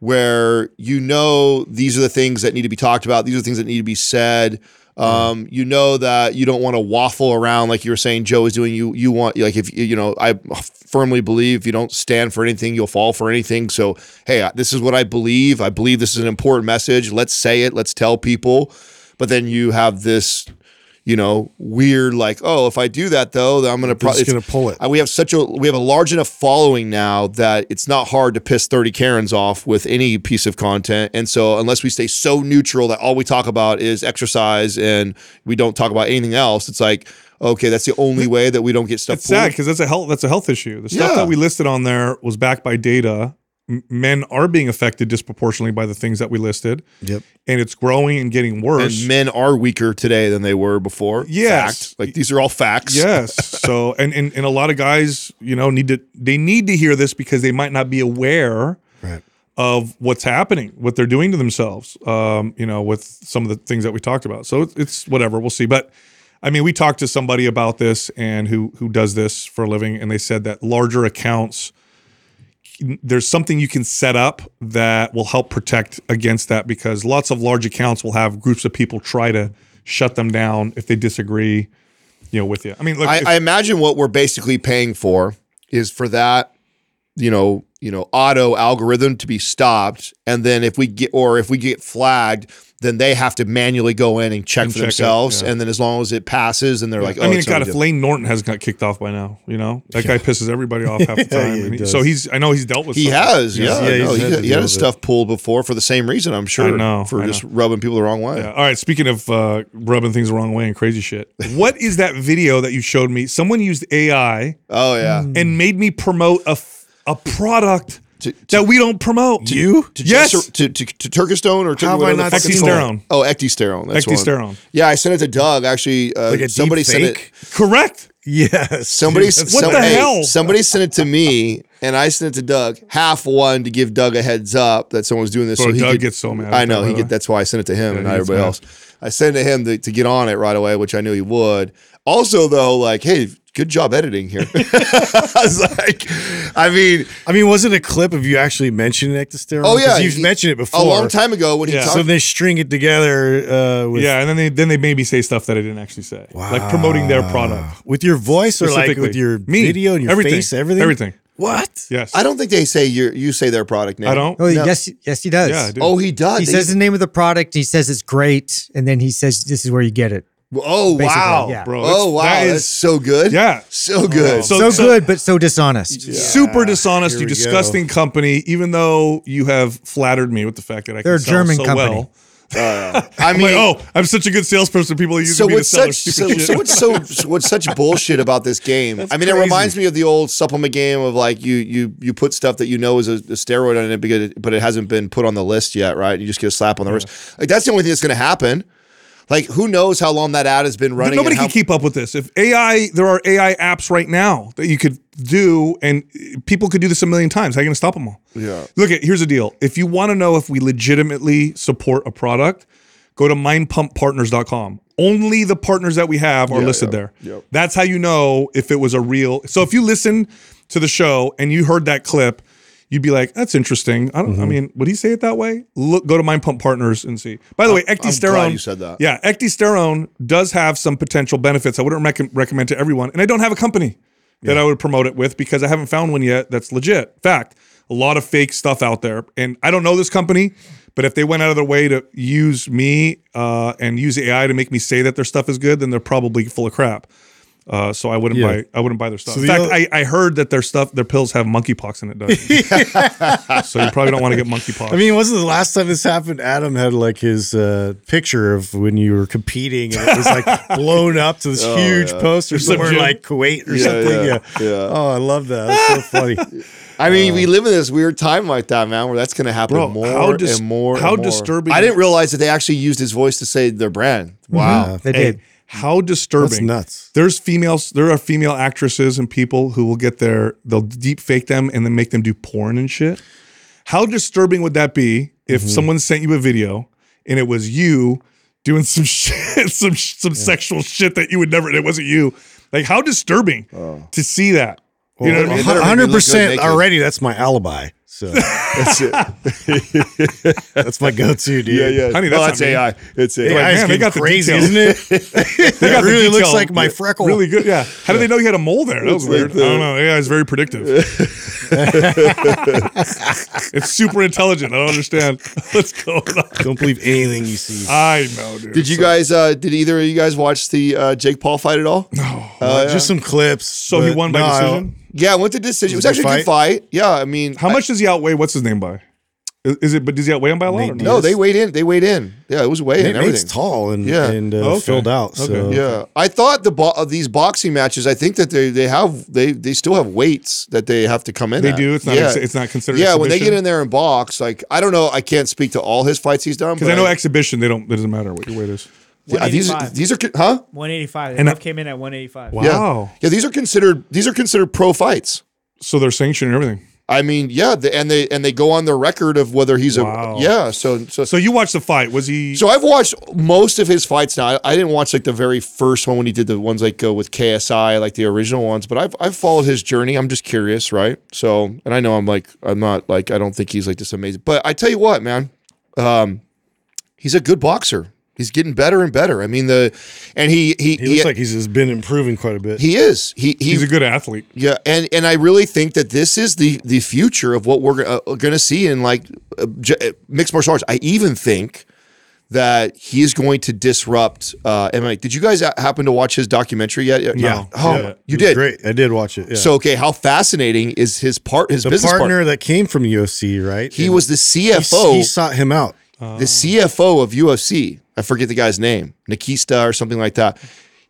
where you know these are the things that need to be talked about. These are the things that need to be said. Um, you know that you don't want to waffle around like you were saying Joe is doing. You you want like if you know I firmly believe if you don't stand for anything, you'll fall for anything. So hey, this is what I believe. I believe this is an important message. Let's say it. Let's tell people. But then you have this, you know, weird like, oh, if I do that though, then I'm gonna probably just gonna pull it. we have such a we have a large enough following now that it's not hard to piss 30 Karens off with any piece of content. And so unless we stay so neutral that all we talk about is exercise and we don't talk about anything else, it's like, okay, that's the only way that we don't get stuff It's sad because that's a health that's a health issue. The stuff Yeah. that we listed on there was backed by data. M- Men are being affected disproportionately by the things that we listed, Yep. and it's growing and getting worse. And men are weaker today than they were before. Yes. Fact. Like these are all facts. yes. So and, and and a lot of guys, you know, need to they need to hear this because they might not be aware Right. of what's happening, what they're doing to themselves. Um, you know, with some of the things that we talked about. So it's, it's whatever. We'll see. But I mean, we talked to somebody about this and who who does this for a living, and they said that larger accounts. There's something you can set up that will help protect against that because lots of large accounts will have groups of people try to shut them down if they disagree, you know, with you. I mean, look, I, if- I imagine what we're basically paying for is for that, you know, you know, auto algorithm to be stopped, and then if we get or if we get flagged, then they have to manually go in and check And for check it, themselves, yeah. and then as long as it passes, and they're like, oh, I mean, it's God, if Lane Norton has got kicked off by now, you know that guy pisses everybody off half the Yeah, time. he so he's, I know he's dealt with. he something. has, yeah, Yeah, no, he's he, had he had his it. stuff pulled before for the same reason, I'm sure. I know, for I just know. rubbing people the wrong way. Yeah. All right. Speaking of uh, rubbing things the wrong way and crazy shit, what is that video that you showed me? Someone used AI Oh yeah, and made me promote a a product To- that we don't promote. You? to yes. To, to, to Turkesterone or to How have I not fuck it's seen called. that? Oh, ecdysterone. That's one. Yeah, I sent it to Doug. Actually, uh, Like a somebody sent it. Correct. Yes. Somebody, What some- the hey, hell? Somebody sent it to me, and I sent it to Doug. Half one to give Doug a heads up that someone was doing this. Bro, so he Doug could, gets so mad I know he get. That's why I sent it to him Yeah, and not everybody mad. else. I sent it to him to, to get on it right away, which I knew he would. Also, though, like, hey, good job editing here. I was like, I mean, I mean, was it a clip of you actually mentioning ecdysterone? oh yeah, 'Cause you've he- mentioned it before a long time ago when he Yeah. talked. So they string it together uh, with Yeah, and then they then they made me say stuff that I didn't actually say, like promoting their product. with your voice or like with your Me. video and your everything, face, everything. everything. What? Yes, I don't think they say you you say their product name. I don't. Oh, No. yes, yes, he does. Yeah, I do. Oh, he does. He says the name of the product. He says it's great, and then he says this is where you get it. Oh basically, wow, yeah. bro. Oh that's- wow, that that's so good. yeah. so good. So- So, so- good, but so dishonest. super dishonest, here you we go. disgusting company. Even though you have flattered me with the fact that I They're can a sell German so company. well, uh, I I'm mean, like, oh, I'm such a good salesperson. People are using so me to what's sell their such stupid so, shit. so what's so so what's such bullshit about this game? I mean, it reminds me of the old supplement game of like you you you put stuff that you know is a, a steroid on it, because it- but it hasn't been put on the list yet, right? You just get a slap on the wrist. Like that's the only thing that's going to happen. Like who knows how long that ad has been running? Nobody how, can keep up with this. If AI, there are AI apps right now that you could do, and people could do this a million times. How are you going to stop them all? Yeah. Look at here's the deal. If you want to know if we legitimately support a product, go to mindpumppartners.com. Only the partners that we have are listed there. yep. That's how you know if it was a real. So if you listen to the show and you heard that clip, you'd be like, "That's interesting." I don't. Mm-hmm. I mean, would he say it that way? Look, go to Mind Pump Partners and see. By the way, ecdysterone. glad you said that. Yeah, ecdysterone does have some potential benefits. I wouldn't rec- recommend to everyone, and I don't have a company that I would promote it with because I haven't found one yet that's legit. Fact, a lot of fake stuff out there, and I don't know this company. But if they went out of their way to use me uh, and use AI to make me say that their stuff is good, then they're probably full of crap. Uh, so I wouldn't Yeah. buy. I wouldn't buy their stuff. So In the fact, other- I, I heard that their stuff, their pills have monkeypox in it. Does so you probably don't want to get monkeypox. I mean, wasn't the last time this happened? Adam had like his uh, picture of when you were competing, and it was like blown up to this huge poster Some somewhere gym. like Kuwait or Yeah, something. yeah, Yeah. yeah. Oh, I love that. That's so funny. I mean, we live in this weird time like that, man, where that's going to happen Bro, more how dis- and more. how and more. disturbing- I didn't realize that they actually used his voice to say their brand. Wow. They Hey, did. How disturbing! That's nuts. There's females. There are female actresses and people who will get their. They'll deep fake them and then make them do porn and shit. How disturbing would that be if Mm-hmm. someone sent you a video and it was you doing some shit, some some sexual shit that you would never. It wasn't you. Like how disturbing to see that. you know what I mean? it better make me look hundred percent already. That's my alibi. So That's it. that's my go-to, dude. Yeah, yeah. Honey, no, that's that's. AI. It's AI. AI man, they getting got the crazy, details. isn't it? They got It the really looks like my freckle. Really good. Yeah. How did they know you had a mole there? That was It's weird. like the- I don't know. AI is very predictive. it's super intelligent. I don't understand what's going on. Don't believe anything you see. I know, dude. Did you guys? Uh, did either of you guys watch the uh, Jake Paul fight at all? No. Uh, just some clips. So he won by no, decision. Yeah, I went to decision. It was Was it a actually a good fight. Yeah, I mean, How much does he outweigh? What's his name by? Is, is it? But does he outweigh him by a lot? Nate Or Diaz. no? no, they weighed in. They weighed in. Yeah, it was weighed Nate, in. Nate's tall and Yeah. and uh, Okay. filled out. So Okay. Yeah, I thought the bo- these boxing matches. I think that they they have they they still have weights that they have to come in. They at. do. It's not. Yeah. ex- It's not considered. yeah, when they get in there and box, like I don't know, I can't speak to all his fights he's done. because I know exhibition. They don't. It doesn't matter what your weight is. yeah, these are, these are huh? 185. They And I- both came in at 185. Wow. Yeah, yeah. These are considered these are considered pro fights. So they're sanctioned and everything. I mean, yeah, the, and they and they go on their record of whether he's Wow. a yeah. So so So you watched the fight. Was he? So I've watched most of his fights now. I, I didn't watch like the very first one when he did the ones like go with KSI, like the original ones. But I've I've followed his journey. I'm just curious, right? So and I know I'm like I'm not like I don't think he's like this amazing. But I tell you what, man, um, he's a good boxer. He's getting better and better. I mean the and he he he looks like he's been improving quite a bit. he is he he he's a good athlete. yeah, and and I really think that this is the the future of what we're uh, going to see in like uh, uh, mixed martial arts. I even think that he is going to disrupt uh, MMA. Did you guys happen to watch his documentary yet? Yeah. Oh, Yeah. you did. Great. I did watch it. Yeah. So okay, how fascinating is his part? His the business partner, partner. that came from UFC, right? He And was the he, CFO. he sought him out. the CFO of UFC. I forget the guy's name, Nikista or something like that.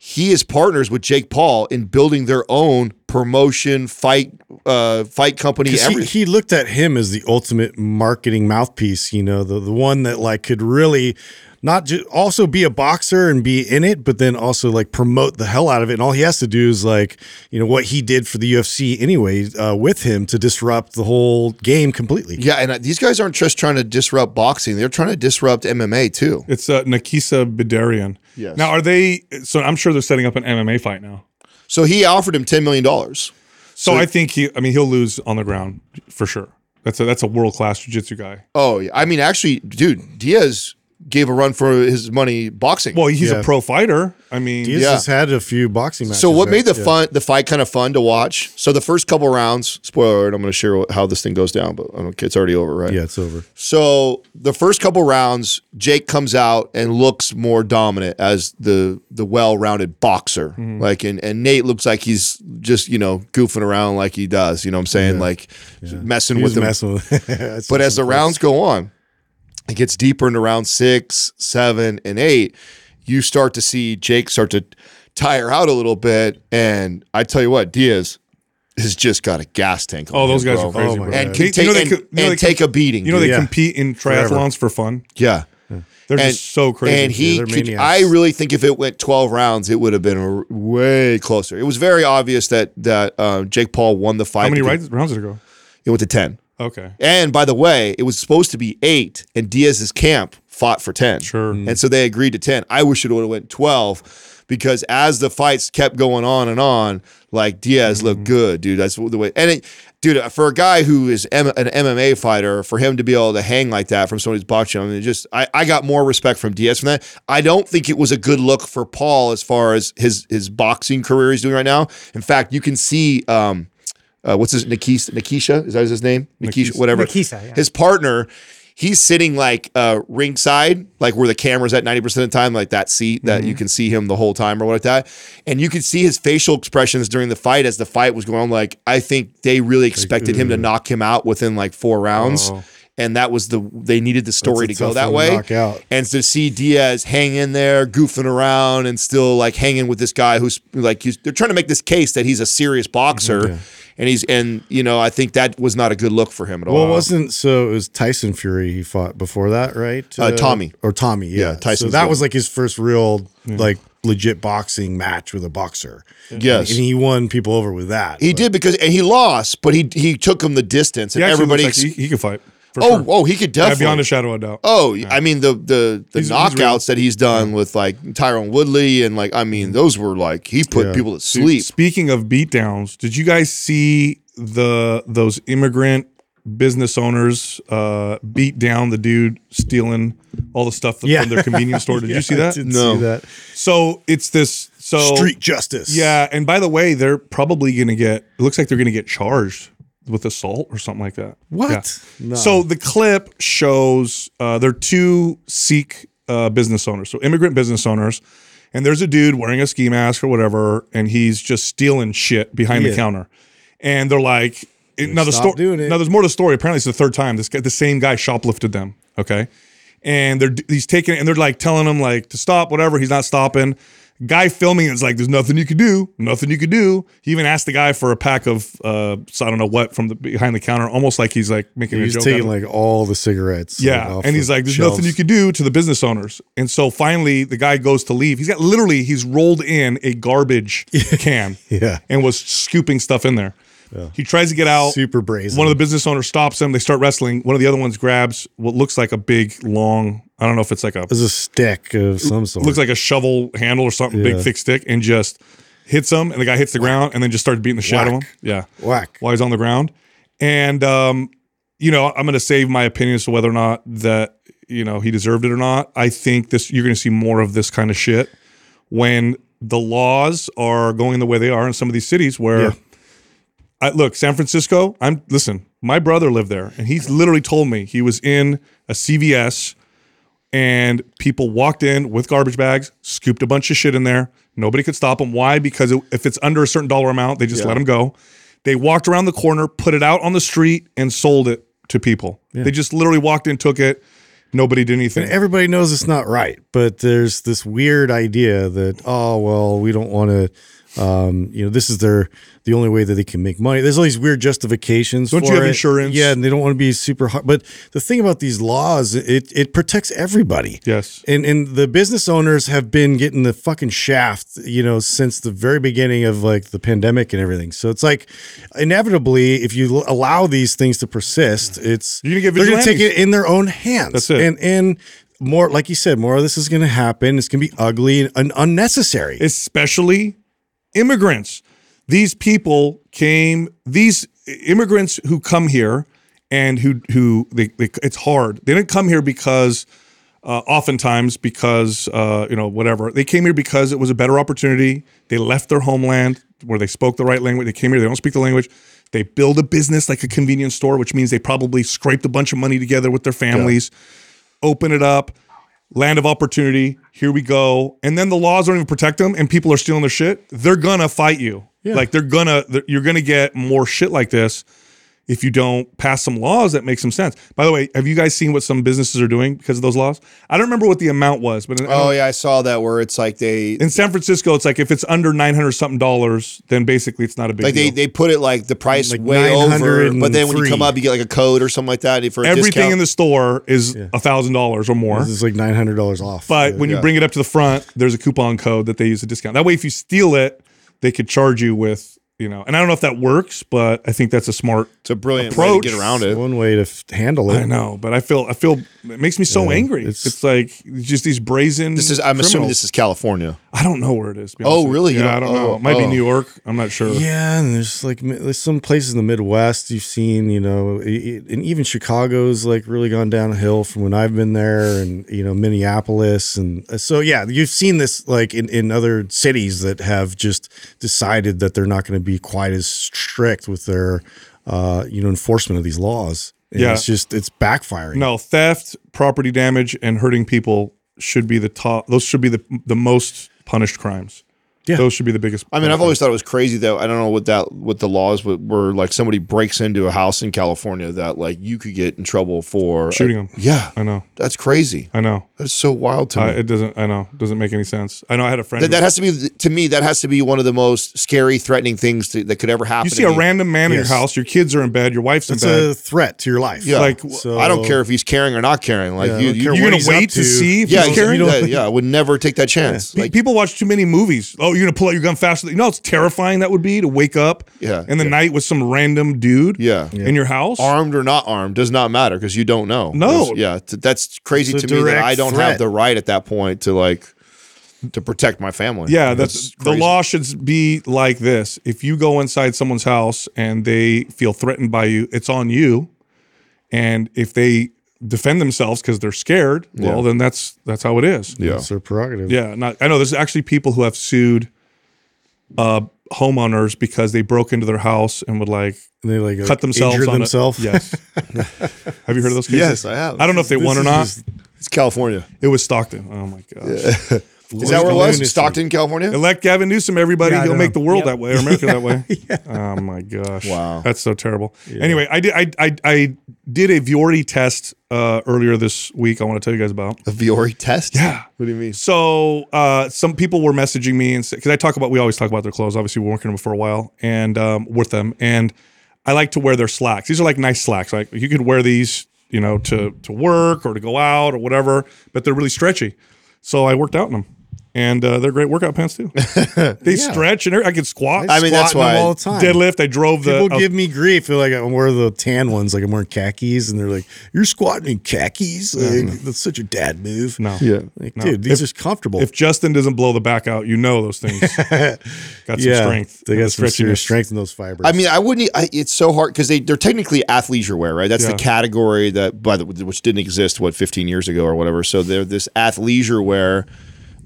He is partners with Jake Paul in building their own promotion, fight, uh, fight company. He, he looked at him as the ultimate marketing mouthpiece, you know, the the one that like could really not just also be a boxer and be in it, but then also like promote the hell out of it. And all he has to do is like, you know, what he did for the UFC anyway uh, with him to disrupt the whole game completely. yeah, and uh, these guys aren't just trying to disrupt boxing; they're trying to disrupt MMA too. It's uh, Nakisa Bidarian. Yes. Now, are they? So I'm sure they're setting up an MMA fight now. So he offered him ten million dollars. So, I think he. I mean, he'll lose on the ground for sure. That's a that's a world class jiu-jitsu guy. Oh, yeah. I mean, actually, dude, Diaz gave a run for his money boxing. Well, he's Yeah. a pro fighter. I mean, Diaz Yeah. has had a few boxing matches. So what right? made the Yeah. fun the fight kind of fun to watch? So the first couple rounds, spoiler alert, I'm going to share how this thing goes down, but I don't, it's already over, right? Yeah, it's over. So the first couple rounds, Jake comes out and looks more dominant as the the well-rounded boxer. Mm-hmm. Like and, and Nate looks like he's just, you know, goofing around like he does, you know what I'm saying? Like messing He with was him. messing with. But as the rounds go on, it gets deeper into round six, seven, and eight, you start to see Jake start to tire out a little bit. And I tell you what, Diaz has just got a gas tank. On Oh, those him, guys bro. are crazy, Oh. And God. can You take, know they and, you know and they take com- a beating. You know dude. they Yeah. compete in Forever. triathlons for fun. yeah. They're And- just so crazy. And he, could. I really think if it went 12 rounds, it would have been way closer. It was very obvious that that uh, Jake Paul won the fight. How many because rounds, rounds did it go? It went to 10. Okay. And by the way, it was supposed to be eight, and Diaz's camp fought for 10. Sure. And so they agreed to 10. I wish it would have went 12 because as the fights kept going on and on, like Diaz looked good, dude. That's the way. And it, dude, for a guy who is M- an MMA fighter, for him to be able to hang like that from somebody's boxing, I mean, it just I, I got more respect from Diaz from that. I don't think it was a good look for Paul as far as his his boxing career he's doing right now. In fact, you can see um, uh, what's his Nikisha, Nikisha is that his name? Nikisha, Nikisa. whatever. Nikisa, yeah. His partner, he's sitting like uh, ringside, like where the camera's at ninety percent of the time, like that seat that Mm-hmm. you can see him the whole time or what like that. And you could see his facial expressions during the fight as the fight was going on. Like I think they really expected him to knock him out within like four rounds. Oh. And that was the they needed the story That's to go that to way. knock out. And to see Diaz hang in there, goofing around, and still like hanging with this guy who's like he's, they're trying to make this case that he's a serious boxer, and he's and you know I think that was not a good look for him at all. Well, it wasn't so. It was Tyson Fury he fought before that, right? Uh, Tommy. or Tommy. Yeah, Yeah, Tyson's So that good. was like his first real, like legit boxing match with a boxer. Yes. and he won people over with that. He But- did because and he lost, but he he took him the distance, and He actually everybody. like he, he could fight. For oh, sure. oh, he could yeah, definitely. beyond a shadow of a doubt. oh, I mean the the the He's- he's knockouts real. that he's done with like Tyron Woodley and like I mean those were like he put Yeah. people to Dude, sleep. Speaking of beatdowns, did you guys see the those immigrant business owners uh, beat down the dude stealing all the stuff Yeah. from their convenience store? Did Yeah, you see I that? did No. see that. So it's this. So Street justice. Yeah, and by the way, they're probably going to get. It looks like they're going to get charged with assault or something like that. What? Yeah. No. So the clip shows uh, they're two Sikh uh, business owners, so immigrant business owners, and there's a dude wearing a ski mask or whatever, and he's just stealing shit behind the counter, and they're like, now the story. Now there's more to the story. Apparently, it's the third time this guy, the same guy, shoplifted them. Okay, and they're he's taking it, and they're like telling him like to stop, whatever. He's not stopping. Guy filming it's like there's nothing you could do, nothing you could do. He even asked the guy for a pack of uh, so I don't know what from the behind the counter, almost like he's like making he a joke. taking like all the cigarettes. like, Yeah, off and he's like, "There's shelves. nothing you could do to the business owners." And so finally, the guy goes to leave. He's got literally he's rolled in a garbage can Yeah. and was scooping stuff in there. He tries to get out. Super brazen. One of the business owners stops him. They start wrestling. One of the other ones grabs what looks like a big, long. I don't know if it's like a There's a stick of some sort. looks like a shovel handle or something, big thick stick, and just hits him. And the guy hits the ground and then just starts beating the shit out of him. Yeah, whack. while he's on the ground. And um, you know, I'm going to save my opinion as to whether or not that you know he deserved it or not. I think this you're going to see more of this kind of shit when the laws are going the way they are in some of these cities where. Yeah. I, look, San Francisco. I'm listen. My brother lived there, and he's literally told me he was in a CVS, and people walked in with garbage bags, scooped a bunch of shit in there. Nobody could stop them. Why? Because it, if it's under a certain dollar amount, they just let them go. They walked around the corner, put it out on the street, and sold it to people. They just literally walked in, took it. Nobody did anything. And everybody knows it's not right, but there's this weird idea that oh well, we don't want to. Um, you know, this is their the only way that they can make money. There's all these weird justifications. Don't you have it. insurance? Yeah, and they don't want to be super hard. But the thing about these laws, it it protects everybody. Yes. and and the business owners have been getting the fucking shaft, you know, since the very beginning of like the pandemic and everything. So it's like inevitably, if you allow these things to persist, it's You're gonna get they're gonna take it in their own hands. That's it. And and more, like you said, more of this is going to happen. It's going to be ugly and unnecessary. especially immigrants. These people came. These immigrants who come here and who who they, they it's hard. They didn't come here because. Uh, oftentimes, because uh, you know whatever, they came here because it was a better opportunity. They left their homeland where they spoke the right language. They came here. They don't speak the language. They build a business like a convenience store, which means they probably scraped a bunch of money together with their families open it up, land of opportunity. Here we go. And then the laws don't even protect them, and people are stealing their shit. They're gonna fight you. Like they're gonna, they're- you're gonna get more shit like this if you don't pass some laws that make some sense. By the way, have you guys seen what some businesses are doing because of those laws? I don't remember what the amount was, but in, Oh yeah, I saw that where it's like they in San Francisco, it's like if it's under nine hundred something dollars, then basically it's not a big deal. like they, deal. they put it like the price Like way over, but then when you come up, you get like a code or something like that for a Everything discount. in the store is a thousand dollars or more. It's like nine hundred dollars off. But Yeah. when you Yeah. bring it up to the front, there's a coupon code that they use a discount. That way, if you steal it, they could charge you with, you know, and I don't know if that works, but I think that's a smart. it's a brilliant way approach. to get around it. one way to f- handle it. I know, but I feel, I feel it makes me so Yeah, angry. it's- It's, like just these brazen. This is I'm assuming this is California. I don't know where it is. Oh, honest with you. really? Yeah, don't- I don't know. oh, It might be oh. New York. I'm not sure. Yeah, and there's like there's some places in the Midwest you've seen, you know, i- i- and even Chicago's like really gone downhill from when I've been there, and you know Minneapolis, and uh, so yeah, you've seen this like in in other cities that have just decided that they're not going to be quite as strict with their, uh, you know, enforcement of these laws. And Yeah. it's just it's backfiring. No, theft, property damage, and hurting people should be the top. Those should be the the most punished crimes. Yeah. Those should be the biggest. I mean, I've always thought it was crazy though. I don't know what that what the laws were, were like. Somebody breaks into a house in California that like you could get in trouble for shooting them. Yeah, I know. that's crazy. I know. That's so wild to me. Uh, it doesn't. I know. Doesn't make any sense. I know. I had a friend. that, who- that has to be to me. That has to be one of the most scary, threatening things to, that could ever happen. you see to a me. random man in your house. Your kids are in bed. Your wife's in bed. it's a threat to your life. Yeah, like, So- I don't care if he's caring or not caring. Like Yeah, you, you, you're gonna wait to to. see if yeah, he's caring. yeah, yeah, I would never take that chance. Pe- Like, People watch too many movies. Oh, you're gonna pull out your gun faster. than- You know how terrifying that would be to wake up Yeah, in the yeah. night with some random dude yeah. in your house. armed or not armed does not matter because you don't know. No. It's- yeah, t- that's crazy It's to me that I don't threat. have the right at that point to like to protect my family. Yeah, that's the law should be like this. If you go inside someone's house and they feel threatened by you, it's on you. And if they defend themselves because they're scared, well, Yeah. then that's that's how it is. Yeah, It's their prerogative. Yeah, not, I know there's actually people who have sued uh, homeowners because they broke into their house and would like And they like cut themselves on it. themselves. Yes. have you heard of those cases? Yes, I have. I don't know if they won or not. it's California. it was Stockton. Oh my gosh. Is that where it was? Lunacy. Stockton, California. Elect Gavin Newsom, everybody. Yeah, He'll know. make the world Yep. that way, or America that way. Oh my gosh. Wow. That's so terrible. Anyway, I did I, I I did a Vuori test uh, earlier this week. I want to tell you guys about. A Vuori test. Yeah. What do you mean? So uh, some people were messaging me and because I talk about we always talk about their clothes. Obviously, we're working them for a while and um, with them, and I like to wear their slacks. These are like nice slacks. Like you could wear these, you know, to to work or to go out or whatever, but they're really stretchy. So I worked out in them. And uh, they're great workout pants too. they stretch and every- I can squat. I mean, that's Squatting them why- all the time. deadlift. I drove the. People uh, give me grief. Feel like I'm wearing the tan ones, like I'm wearing khakis, and they're like, "You're squatting in khakis? Like, That's such a dad move." no. Yeah. like, No. dude, these If- are comfortable. If Justin doesn't blow the back out, you know those things got some strength. they and got some serious stretchiness. strength in those fibers. I mean, I wouldn't. I, it's so hard because they they're technically athleisure wear, right? That's Yeah. the category that by the which didn't exist what 15 years ago or whatever. So they're this athleisure wear.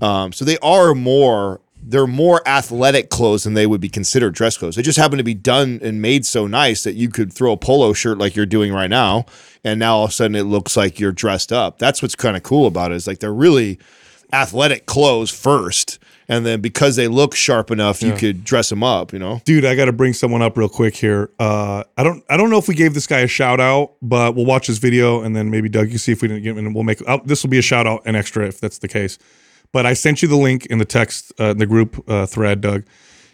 Um, so they are more. They're more athletic clothes than they would be considered dress clothes. They just happen to be done and made so nice that you could throw a polo shirt like you're doing right now, and now all of a sudden it looks like you're dressed up. That's what's kind of cool about it. Is like they're really athletic clothes first, and then because they look sharp enough, you could dress them up. You know. Dude, I got to bring someone up real quick here. Uh, I don't, I don't know if we gave this guy a shout out, but we'll watch his video and then maybe Doug, you see if we didn't get him, and we'll make. i this will be a shout out and extra if that's the case. But I sent you the link in the text uh, in the group uh, thread, Doug.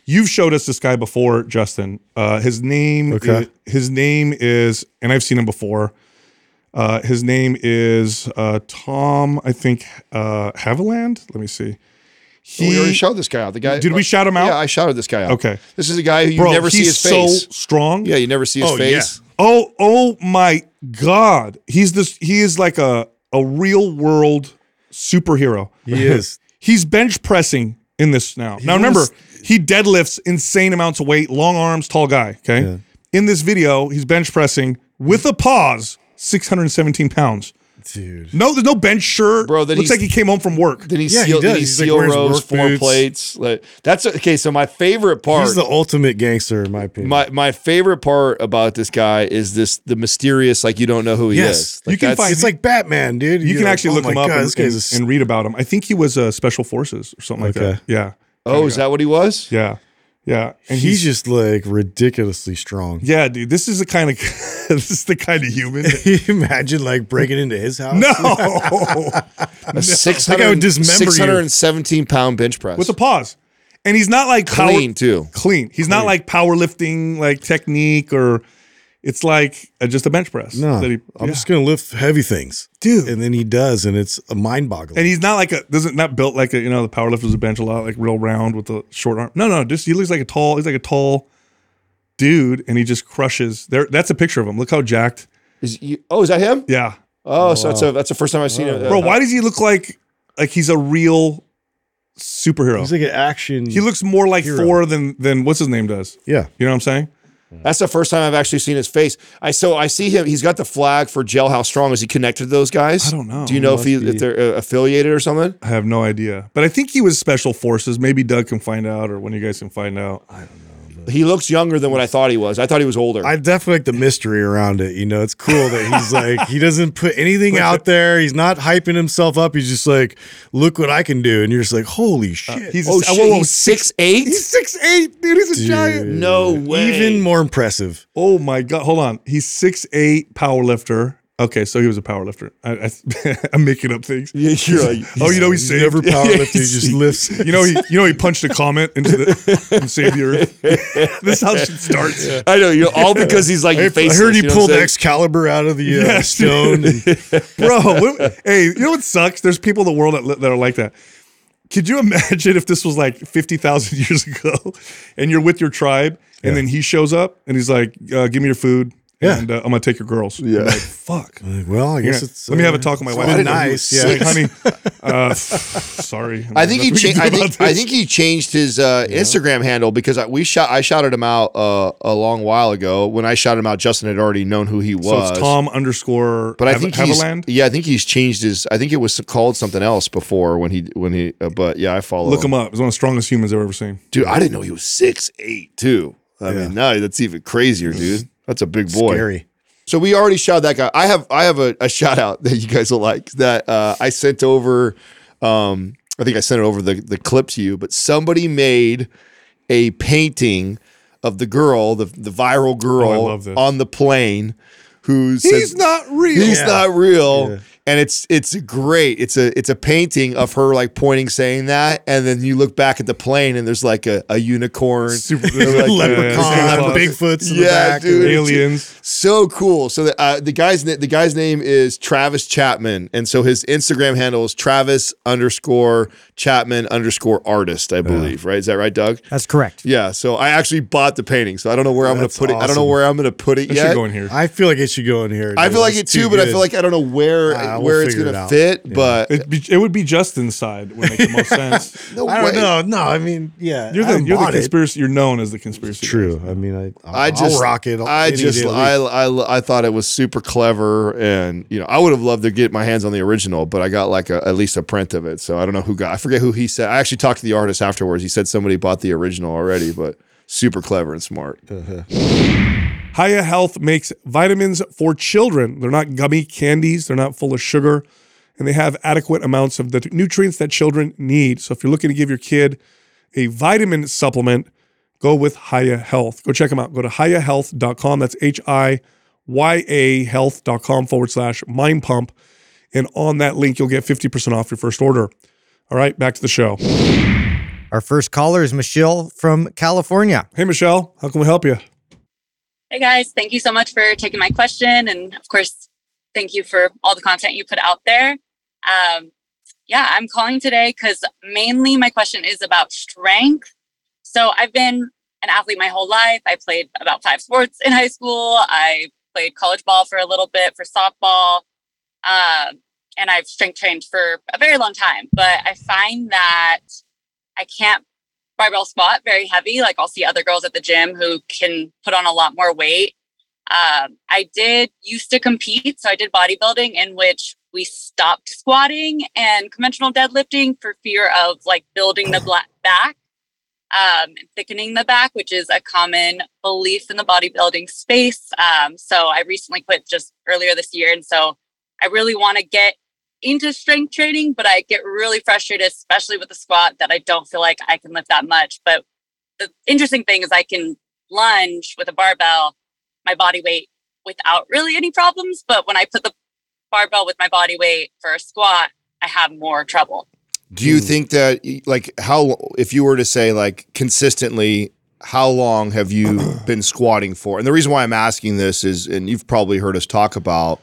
You've showed us this guy before, Justin. Uh, his name, Okay. is, his name is, and I've seen him before. Uh, his name is uh, Tom, I think, uh, Haviland. Let me see. He, we already shouted this guy out. The guy. Did we shout him out? Yeah, I shouted this guy out. Okay. This is a guy who you bro, never see his face. so strong. yeah, you never see his Oh, face. Oh, oh my God. He's this he is like a a real world superhero. he is. He's bench pressing in this now. now remember, was- he deadlifts insane amounts of weight, long arms, tall guy. Okay. Yeah. In this video, he's bench pressing with a pause, 617 pounds. Dude. No, there's no bench shirt. Bro, then looks like he came home from work. Then he Yeah, he seal, then does. he He's, like, seal wearing rows work four boots. plates. Like, that's okay. So my favorite part, He's the ultimate gangster, in my opinion. my my favorite part about this guy is this the mysterious like you don't know who he Yes. is. You can find- it's like Batman, dude. You You're can like, actually oh look my him up and, this and- and read about him. I think he was uh, special forces or something like that. Yeah. Oh, is that what he was? Yeah. Yeah, and he's, just like ridiculously strong. yeah, dude. This is the kind of this is the kind of human. that- imagine like breaking into his house? no, A six Like I would dismember you. 617 pound bench press. with a pause, and he's not like power- clean too. Clean. He's not like powerlifting like technique or. It's like uh, just a bench press. No, that he- I'm yeah. just gonna lift heavy things, Dude. And then he does, and it's a mind boggling. And he's not like a doesn't not built like a you know the power powerlifters a bench a lot like real round with a short arm. No, no, just he looks like a tall. He's like a tall dude, and he just crushes. There, that's a picture of him. Look how jacked. Is you, oh, is that him? Yeah, Oh, so that's a that's the first time I've seen it. bro. Why does he look like like he's a real superhero? He's like an action. he looks more like hero. Thor than than what's his name does. yeah. You know what I'm saying? That's the first time I've actually seen his face. I so I see him. He's got the flag for Jailhouse Strong. Is he connected to those guys? I don't know. Do you know if he be. if they're uh, affiliated or something? I have no idea, but I think he was special forces. Maybe Doug can find out, or one of you guys can find out. He looks younger than what I thought he was. I thought he was older. I definitely like the mystery around it. You know, it's cool that he's like he doesn't put anything out there. He's not hyping himself up. He's just like, look what I can do, and you're just like, holy uh, shit. He's oh a, uh, shit! whoa, whoa, he's six eight. He's six eight, dude. He's a giant. No way. even more impressive. Oh my god! Hold on. He's six eight power lifter. Okay, so he was a power lifter. I, I, I'm making up things. Yeah, you're like, Oh, you know he's, saved. never powerlifted. he just lifts. You know he, you know he punched a comment into the and saved the earth. this is how shit starts. I know. You know, all because he's like I, I heard he you know pulled what I'm saying? Excalibur out of the uh, Yes, stone. And, bro. what- hey, you know what sucks? There's people in the world that, that are like that. Could you imagine if this was like fifty thousand years ago, and you're with your tribe, and then he shows up and he's like, uh, "Give me your food, Yeah. and uh, I'm gonna take your girls." Yeah, like, fuck. like, well, I guess Yeah. it's. Let me have a uh, talk with my wife. been I didn't know nice. he Yeah. was Hey, honey. Uh, sorry. I think he Nothing we changed. I think I think he changed his uh, Instagram handle because I, we shot. I shouted him out uh, a long while ago. When I shouted him out, Justin had already known who he was. So it's Tom underscore. But I Hav- think he's Haviland. yeah. I think he's changed his. I think it was called something else before when he when he. Uh, but yeah, I follow. Look him up. He's one of the strongest humans I've ever seen. dude. I didn't know he was six eight too. I mean, no, that's even crazier, dude. That's a big boy. Scary. So we already shouted that guy. I have I have a, a shout out that you guys will like that uh, I sent over. Um, I think I sent it over the the clip to you, but somebody made a painting of the girl, the the viral girl Oh, on the plane, Who's He's not real. he's Yeah. not real. Yeah. And it's it's great. It's a it's a painting of her like pointing saying that, and then you look back at the plane and there's like a, a unicorn, Super like, Leprechaun, Bigfoot's in the Yeah, back. dude. aliens. so cool. So the uh, the guy's na- the guy's name is Travis Chapman, and so his Instagram handle is Travis underscore Chapman underscore artist. I believe, right? Is that right, Doug? That's correct. Yeah. So I actually bought the painting, so I don't know where I'm going to put it. I don't know where I'm going to put it That yet. should go in here. I feel like it should go in here. I feel like it That's too, but I feel like I don't know where we'll where it's gonna out. fit. Yeah. But It'd be, it would be Justin's side would make the most sense. no I way. don't know. No, I mean, yeah, You're the, you're the bought it. conspiracy. You're known as the conspiracy. True. I mean, I I'll, I just I'll rock it. I any just day of the I. I I thought it was super clever, and you know I would have loved to get my hands on the original, but I got like a, at least a print of it. So I don't know who got. I forget who he said. I actually talked to the artist afterwards. He said somebody bought the original already, but super clever and smart. Uh-huh. Hiya Health makes vitamins for children. They're not gummy candies, they're not full of sugar, and they have adequate amounts of the nutrients that children need. So if you're looking to give your kid a vitamin supplement, go with Hiya Health. Go check them out. Go to hiyahealth.com. That's H I Y A health.com forward slash mind pump. And on that link, you'll get 50% off your first order. All right, back to the show. Our first caller is Michelle from California. Hey, Michelle, how can we help you? Hey guys, thank you so much for taking my question. And of course, thank you for all the content you put out there. Um, yeah, I'm calling today because mainly my question is about strength. So I've been an athlete my whole life. I played about five sports in high school. I played college ball for a little bit for softball. Um, and I've strength trained for a very long time. But I find that I can't barbell squat very heavy. Like I'll see other girls at the gym who can put on a lot more weight. Um, I did used to compete, so I did bodybuilding in which we stopped squatting and conventional deadlifting for fear of like building the back, um, thickening the back, which is a common belief in the bodybuilding space. Um, so I recently quit just earlier this year, and so I really want to get into strength training, but I get really frustrated, especially with the squat, that I don't feel like I can lift that much. But the interesting thing is I can lunge with a barbell, my body weight without really any problems. But when I put the barbell with my body weight for a squat, I have more trouble. Do you hmm. think that like how if you were to say like consistently how long have you been squatting for? And the reason why I'm asking this is and you've probably heard us talk about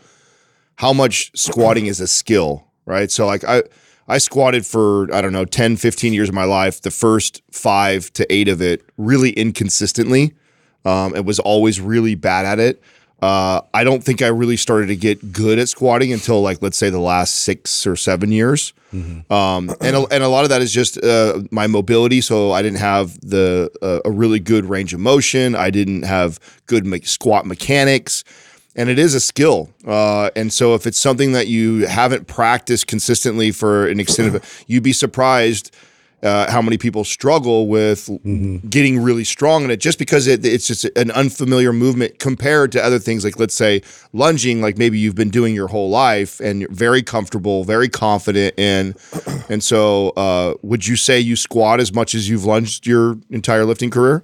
how much squatting is a skill, right? So like I I squatted for I don't know 10 15 years of my life. The first 5 to 8 of it really inconsistently. Um, it was always really bad at it. Uh, I don't think I really started to get good at squatting until like let's say the last six or seven years, um, and a, and a lot of that is just uh, my mobility. So I didn't have the uh, a really good range of motion. I didn't have good me- squat mechanics, and it is a skill. Uh, and so if it's something that you haven't practiced consistently for an extended, you'd be surprised uh, how many people struggle with getting really strong in it just because it, it's just an unfamiliar movement compared to other things like let's say lunging like maybe you've been doing your whole life and you're very comfortable very confident in. And so uh, would you say you squat as much as you've lunged your entire lifting career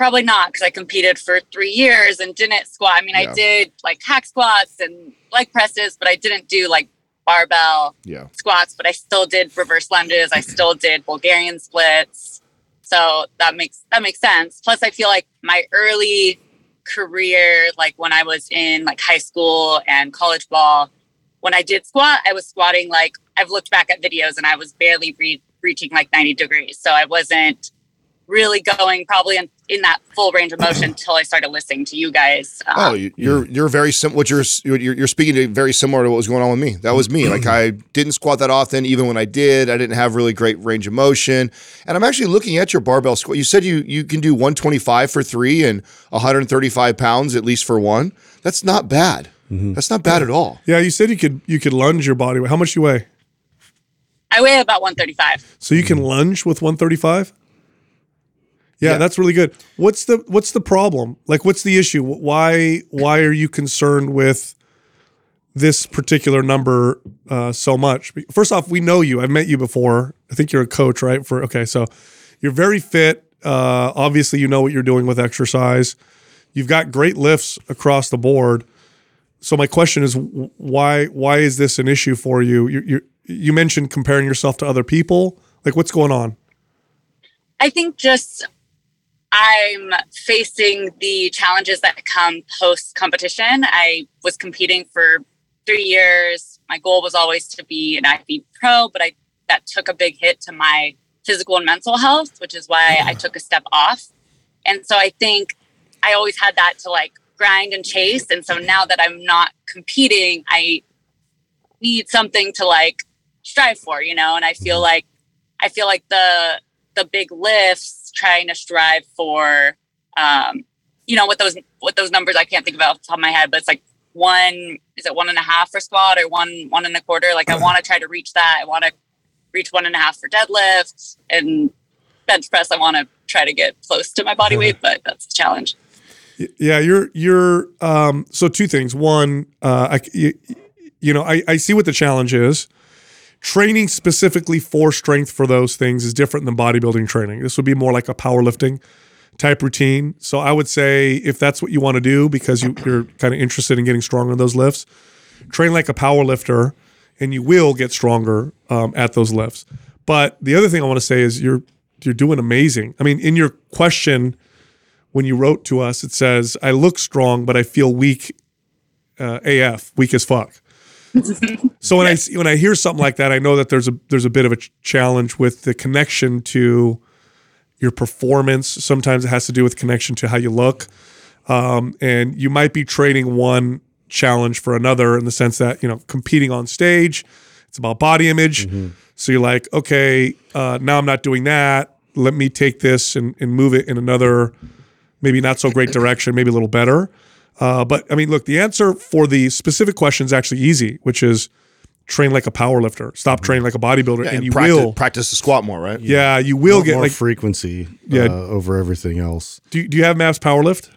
Probably not because I competed for three years and didn't squat. I mean, Yeah. I did like hack squats and leg presses, but I didn't do like barbell yeah squats, but I still did reverse lunges. I still did Bulgarian splits. So that makes that makes sense. Plus, I feel like my early career, like when I was in like high school and college ball, when I did squat, I was squatting like I've looked back at videos and I was barely re- reaching like 90 degrees. So I wasn't really going probably in, in that full range of motion until I started listening to you guys. Um, Oh, you- you're mm. you're very sim. What you're you're you're speaking to very similar to what was going on with me. That was me. Like mm. I didn't squat that often. Even when I did, I didn't have really great range of motion. And I'm actually looking at your barbell squat. You said you you can do 125 for three and 135 pounds at least for one. That's not bad. Mm-hmm. That's not bad at all. Yeah, you said you could you could lunge your body weight. How much do you weigh? I weigh about 135. So you can lunge with 135? Yeah, that's really good. What's the what's the problem? Like what's the issue? Why why are you concerned with this particular number uh, so much? First off, we know you. I've met you before. I think you're a coach, right? For okay, so you're very fit. Uh, obviously, you know what you're doing with exercise. You've got great lifts across the board. So my question is, why why is this an issue for you? You you you mentioned comparing yourself to other people. Like, what's going on? I think just I'm facing the challenges that come post competition. I was competing for three years. My goal was always to be an IFBB pro, but I that took a big hit to my physical and mental health, which is why I took a step off. And so I think I always had that to like grind and chase. And so now that I'm not competing, I need something to like strive for, you know, and I feel mm-hmm. like I feel like the the big lifts trying to strive for um you know what those what those numbers I can't think of off the top of my head, but it's like one is it one and a half for squat or one one and a quarter? Like I want to try to reach that. I want to reach one and a half for deadlift and bench press. I want to try to get close to my body weight, but that's a challenge. Yeah, you're you're um so two things. One, uh I you, you know, I I see what the challenge is. Training specifically for strength for those things is different than bodybuilding training. This would be more like a powerlifting type routine. So I would say if that's what you want to do because you, you're kind of interested in getting stronger in those lifts, train like a power lifter and you will get stronger um, at those lifts. But the other thing I want to say is you're you're doing amazing. I mean, in your question when you wrote to us, it says, "I look strong, but I feel weak, uh, AF, weak as fuck." So when I when I hear something like that, I know that there's a there's a bit of a ch- challenge with the connection to your performance. Sometimes it has to do with connection to how you look, um, and you might be trading one challenge for another in the sense that you know competing on stage, it's about body image. So you're like, okay, uh, now I'm not doing that. Let me take this and, and move it in another maybe not so great direction, maybe a little better. Uh, but I mean, look, the answer for the specific question is actually easy, which is train like a power lifter, stop training like a bodybuilder, and, and you practice, will. practice the squat more, right? Yeah, you will get more like. frequency Yeah. uh, over everything else. Do, do you have Maps Powerlift?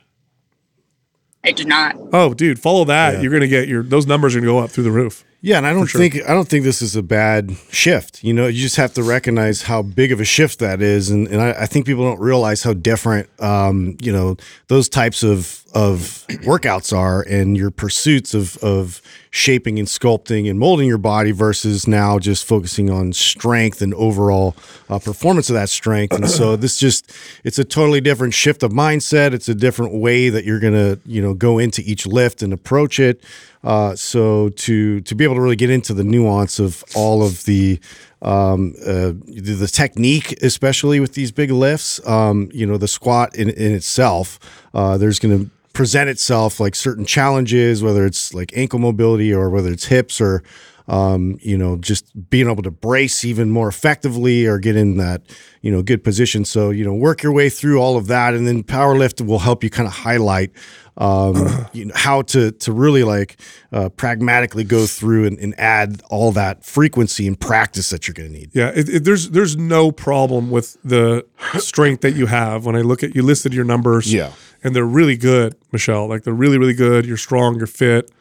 I do not. Oh, dude, follow that. Yeah. You're gonna get your those numbers are gonna go up through the roof. Yeah, and I don't sure. think I don't think this is a bad shift. You know, you just have to recognize how big of a shift that is, and, and I, I think people don't realize how different, um, you know, those types of of workouts are, and your pursuits of of shaping and sculpting and molding your body versus now just focusing on strength and overall uh, performance of that strength. And so this just it's a totally different shift of mindset. It's a different way that you're gonna you know go into each lift and approach it. Uh, so to to be able to really get into the nuance of all of the um, uh, the, technique, especially with these big lifts, um, you know, the squat in, in itself, uh, there's going to present itself like certain challenges, whether it's like ankle mobility or whether it's hips or um, you know, just being able to brace even more effectively or get in that, you know, good position. So, you know, work your way through all of that. And then power lift will help you kind of highlight, um, you know, how to, to really like uh, pragmatically go through and, and add all that frequency and practice that you're going to need. Yeah, it, it, there's there's no problem with the strength that you have. When I look at you listed your numbers, Yeah. and they're really good, Michelle. Like they're really really good. You're strong. You're fit.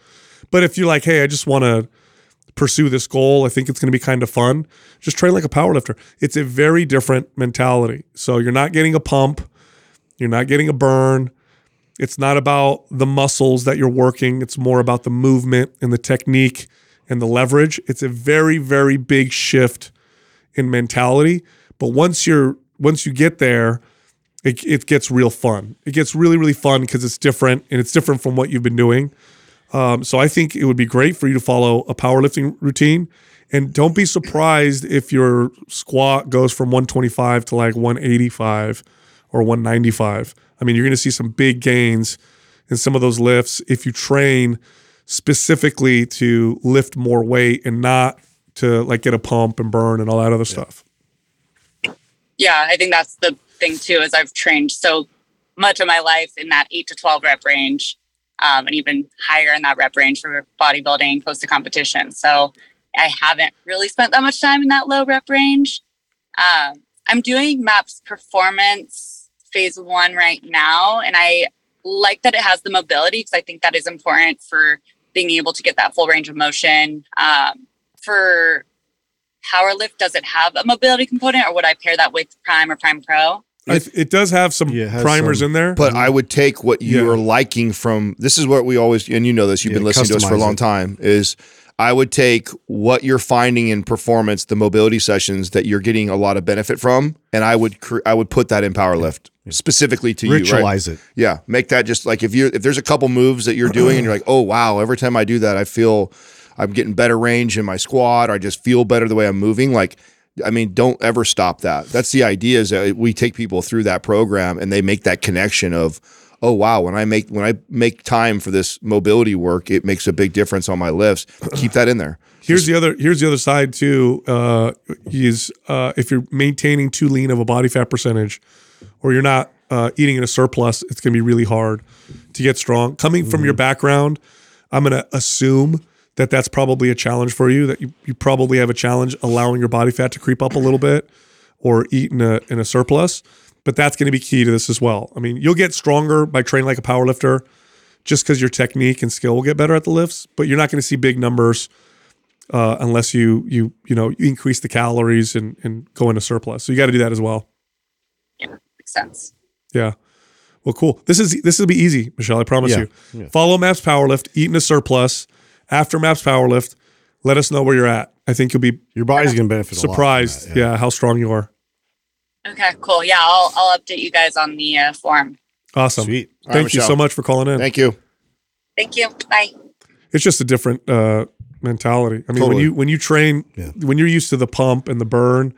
But if you're like, hey, I just want to pursue this goal, I think it's going to be kind of fun. Just train like a powerlifter. It's a very different mentality. So you're not getting a pump. You're not getting a burn. It's not about the muscles that you're working. It's more about the movement and the technique and the leverage. It's a very, very big shift in mentality. But once you're once you get there, it, it gets real fun. It gets really, really fun because it's different and it's different from what you've been doing. Um, so I think it would be great for you to follow a powerlifting routine. And don't be surprised if your squat goes from 125 to like 185 or 195. I mean, you're going to see some big gains in some of those lifts if you train specifically to lift more weight and not to like get a pump and burn and all that other stuff. yeah, I think that's the thing too. Is I've trained so much of my life in that eight to twelve rep range, um, and even higher in that rep range for bodybuilding close to competition. So I haven't really spent that much time in that low rep range. Um, I'm doing MAPS performance phase one right now, and I like that it has the mobility because I think that is important for being able to get that full range of motion. Um, for powerlift, does it have a mobility component, or would I pair that with Prime or Prime Pro? I it does have some Yeah, primers some- in there. But I would take what you Yeah. are liking from this is what we always and you know this you've Yeah, been listening to us for a long time is I would take what you're finding in performance the mobility sessions that you're getting a lot of benefit from and I would cre- I would put that in powerlift specifically to you right? Ritualize it. Yeah, make that just like if you if there's a couple moves that you're doing and you're like, "Oh wow, every time I do that I feel I'm getting better range in my squat or I just feel better the way I'm moving." Like I mean, don't ever stop that. That's the idea is that we take people through that program and they make that connection of, "Oh wow, when I make when I make time for this mobility work, it makes a big difference on my lifts." Keep that in there. Here's the other. Here's the other side too. Uh, is uh, if you're maintaining too lean of a body fat percentage, or you're not uh, eating in a surplus, it's going to be really hard to get strong. Coming from your background, I'm going to assume that that's probably a challenge for you. That you, you probably have a challenge allowing your body fat to creep up a little bit, or eat in a in a surplus. But that's going to be key to this as well. I mean, you'll get stronger by training like a power lifter, just because your technique and skill will get better at the lifts. But you're not going to see big numbers uh, unless you you you know you increase the calories and and go into surplus. So you got to do that as well. Yeah, makes sense. Yeah. Well, cool. This is this will be easy, Michelle. I promise Yeah, you. Follow Maps Powerlift, eat in a surplus. After Maps Powerlift, let us know where you're at. I think you'll be Your body's going to benefit a lot surprised. that, yeah. how strong you are. Okay, cool. Yeah, I'll I'll update you guys on the uh, form. Awesome. Sweet. All right, Thank you so much for calling in. Thank you. Thank you. Bye. it's just a different uh, mentality. I mean, when you when you train, Yeah. when you're used to the pump and the burn,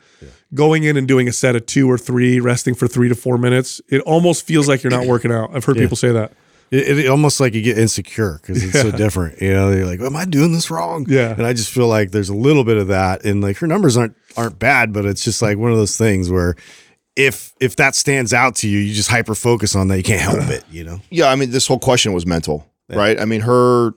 going in and doing a set of two or three, resting for three to four minutes, it almost feels like you're not working out. I've heard Yeah. people say that. It, it almost like you get insecure because it's so different. You know, you're like, "Am I doing this wrong?" Yeah. and I just feel like there's a little bit of that, and like her numbers aren't aren't bad, but it's just like one of those things where if if that stands out to you, you just hyper focus on that. You can't help it. You know. Yeah, I mean, this whole question was mental, right? I mean, her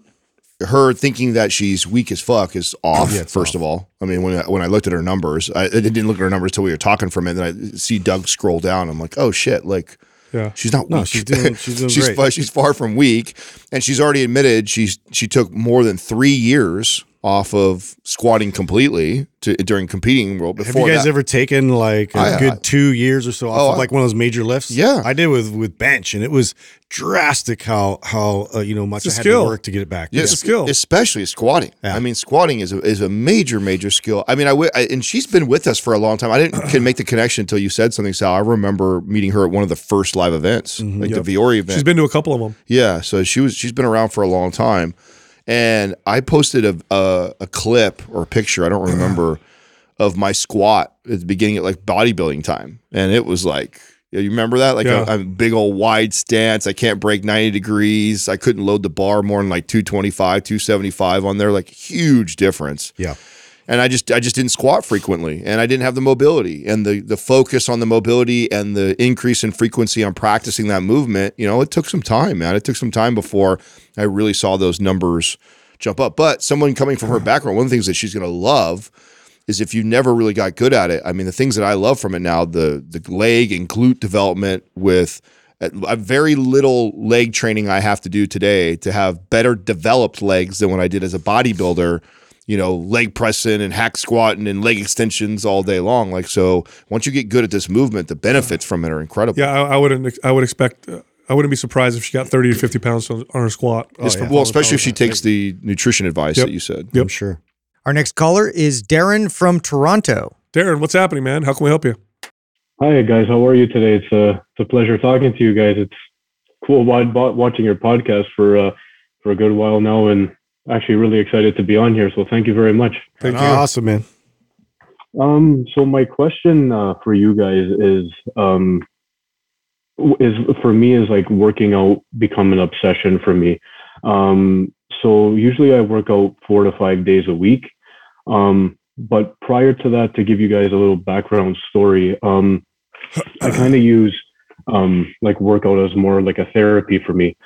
her thinking that she's weak as fuck is off. Yeah, it's first of all, I mean, when I, when I looked at her numbers, I, I didn't look at her numbers till we were talking for a minute. Then I see Doug scroll down. I'm like, oh shit, like Yeah. she's not No, weak. she's doing- she's doing she's great. she's far from weak, and she's already admitted she's she took more than three years off of squatting completely to, during competing world. Before Have you guys that, ever taken like a I- good I- two years or so off Oh, of like one of those major lifts? Yeah. I did with with bench, and it was drastic how how uh, you know much I It's a had skill. to work to get it back. Yeah, It's a skill. especially squatting. Yeah. I mean, squatting is a, is a major, major skill. I mean, I, w- I and she's been with us for a long time. I didn't can make the connection until you said something, Sal. I remember meeting her at one of the first live events, like the Vuori event. She's been to a couple of them. Yeah, so she was she's been around for a long time, and I posted a a, a clip or a picture I don't remember of my squat at the beginning at like bodybuilding time, and it was like. You remember that? Like Yeah. a, a big old wide stance. I can't break 90 degrees. I couldn't load the bar more than like 225, 275 on there. Like huge difference yeah. And I just I just didn't squat frequently, and I didn't have the mobility and the the focus on the mobility and the increase in frequency on practicing that movement. You know, it took some time, man. It took some time before I really saw those numbers jump up. But someone coming from her background, one of the things that she's going to love is if you never really got good at it. I mean, the things that I love from it now, the the leg and glute development with a very little leg training I have to do today to have better developed legs than when I did as a bodybuilder. You know, leg pressing and hack squatting and leg extensions all day long. Like so, once you get good at this movement, the benefits from it are incredible. Yeah, I, I wouldn't. I would expect. Uh, I wouldn't be surprised if she got thirty to fifty pounds on, on her squat. It's- Uh, well, especially if she takes the nutrition advice Yep. that you said. Yep. I'm sure. Our next caller is Darren from Toronto. Darren, what's happening, man? How can we help you? Hi guys, how are you today? It's a it's a pleasure talking to you guys. It's cool wa- wa- watching your podcast for uh, for a good while now, and actually really excited to be on here. So thank you very much. Thank you. Awesome, man. Um, so my question uh, for you guys is um, is for me is like working out become an obsession for me. Um, so usually I work out four to five days a week. Um, but prior to that, to give you guys a little background story, um, I kind of use um, like workout as more like a therapy for me.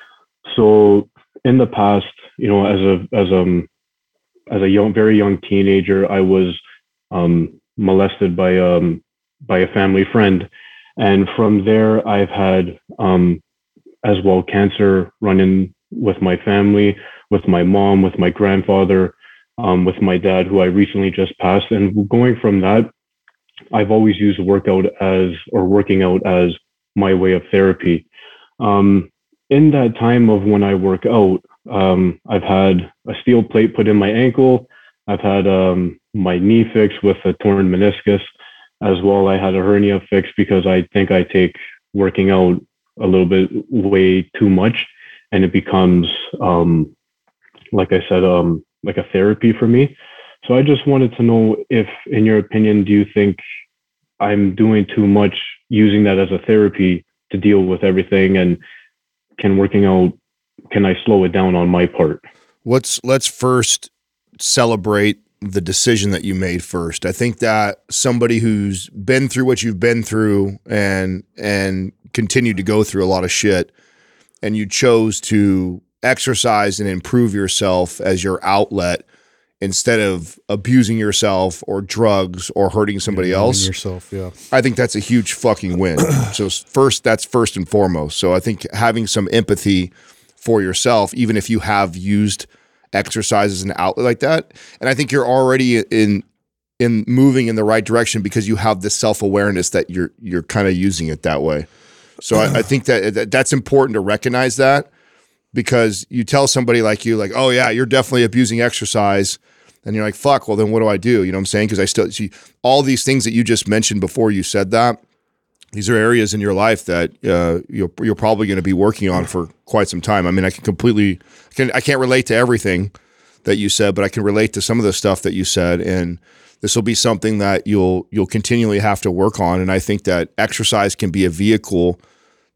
So in the past, you know, as a as um as a young, very young teenager, I was um, molested by um by a family friend, and from there, I've had um as well cancer running with my family, with my mom, with my grandfather, um, with my dad, who I recently just passed, and going from that, I've always used workout as or working out as my way of therapy. Um, in that time of when I work out, um, I've had a steel plate put in my ankle. I've had um, my knee fixed with a torn meniscus as well. I had a hernia fixed because I think I take working out a little bit way too much, and it becomes, um, like I said, um, like a therapy for me. So I just wanted to know if, in your opinion, do you think I'm doing too much using that as a therapy to deal with everything, and can working out can I slow it down on my part? let's let's first celebrate the decision that you made first. I think that somebody who's been through what you've been through and and continued to go through a lot of shit and you chose to exercise and improve yourself as your outlet instead of abusing yourself or drugs or hurting somebody Knowing else. yourself. Yeah. I think that's a huge fucking win. so first, that's first and foremost. So I think having some empathy for yourself, even if you have used exercise as an outlet like that, and I think you're already in in moving in the right direction because you have this self awareness that you're you're kind of using it that way. So I, I think that, that that's important to recognize that because you tell somebody like you, like, oh yeah, you're definitely abusing exercise. And you're like, fuck, well, then what do I do? You know what I'm saying? Because I still see all these things that you just mentioned before you said that. These are areas in your life that uh, you're, you're probably going to be working on for quite some time. I mean, I can completely, I, can, I can't relate to everything that you said, but I can relate to some of the stuff that you said. And this will be something that you'll you'll continually have to work on. And I think that exercise can be a vehicle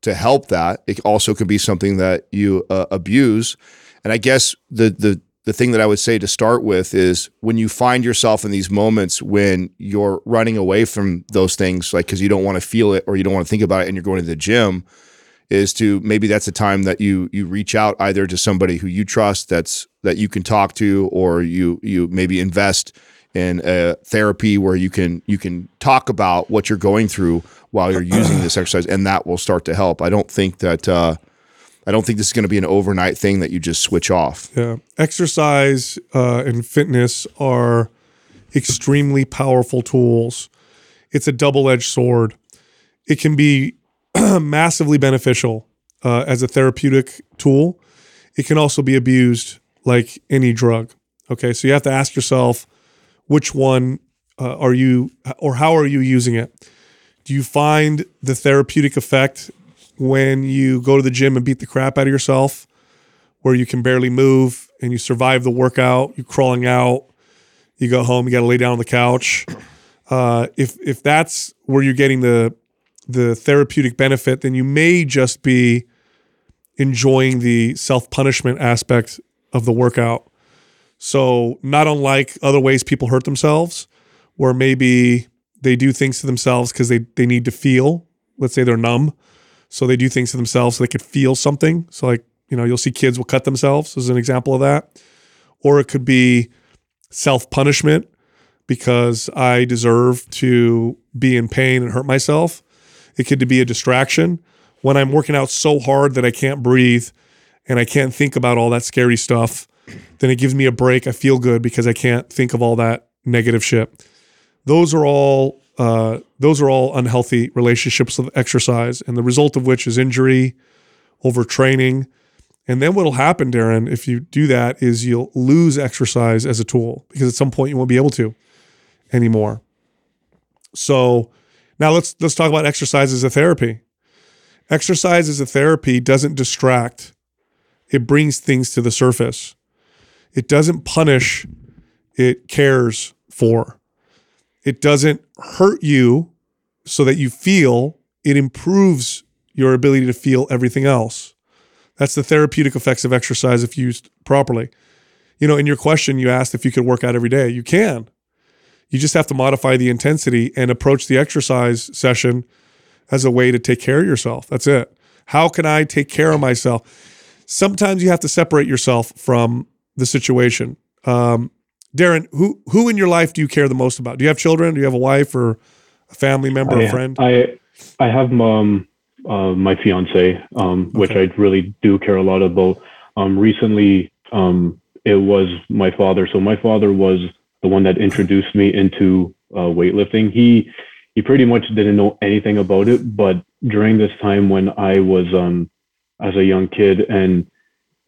to help that. It also can be something that you uh, abuse. And I guess the the the thing that I would say to start with is when you find yourself in these moments when you're running away from those things, like because you don't want to feel it or you don't want to think about it, and you're going to the gym, is to maybe that's a time that you you reach out either to somebody who you trust that's that you can talk to, or you you maybe invest in a therapy where you can you can talk about what you're going through while you're using this exercise, and that will start to help. I don't think that. Uh, I don't think this is going to be an overnight thing that you just switch off. Yeah. Exercise uh, and fitness are extremely powerful tools. It's a double edged sword. It can be massively beneficial uh, as a therapeutic tool. It can also be abused like any drug. Okay. So you have to ask yourself which one uh, are you, or how are you using it? Do you find the therapeutic effect when you go to the gym and beat the crap out of yourself, where you can barely move and you survive the workout, you're crawling out, you go home, you got to lay down on the couch. Uh, if if that's where you're getting the the therapeutic benefit, then you may just be enjoying the self punishment aspect of the workout. So not unlike other ways people hurt themselves, where maybe they do things to themselves because they they need to feel. Let's say they're numb so they do things to themselves so they could feel something. So like, you know, you'll see kids will cut themselves as an example of that. Or it could be self-punishment because I deserve to be in pain and hurt myself. It could be a distraction when I'm working out so hard that I can't breathe and I can't think about all that scary stuff. Then it gives me a break. I feel good because I can't think of all that negative shit. Those are all uh, those are all unhealthy relationships with exercise, and the result of which is injury, overtraining. And then what'll happen, Darren, if you do that, is you'll lose exercise as a tool because at some point you won't be able to anymore. So now let's let's talk about exercise as a therapy. Exercise as a therapy doesn't distract. It brings things to the surface. It doesn't punish, it cares for. It doesn't hurt you so that you feel, it improves your ability to feel everything else. That's the therapeutic effects of exercise if used properly. You know, in your question, you asked if you could work out every day. You can. You just have to modify the intensity and approach the exercise session as a way to take care of yourself. That's it. How can I take care of myself? Sometimes you have to separate yourself from the situation. Um, Darren, who who in your life do you care the most about? Do you have children? Do you have a wife or a family member, I, a friend? I I have um, uh, my fiance, um, which I really do care a lot about. Um, recently, um, it was my father. So my father was the one that introduced me into uh, weightlifting. He he pretty much didn't know anything about it, but during this time when I was um, as a young kid and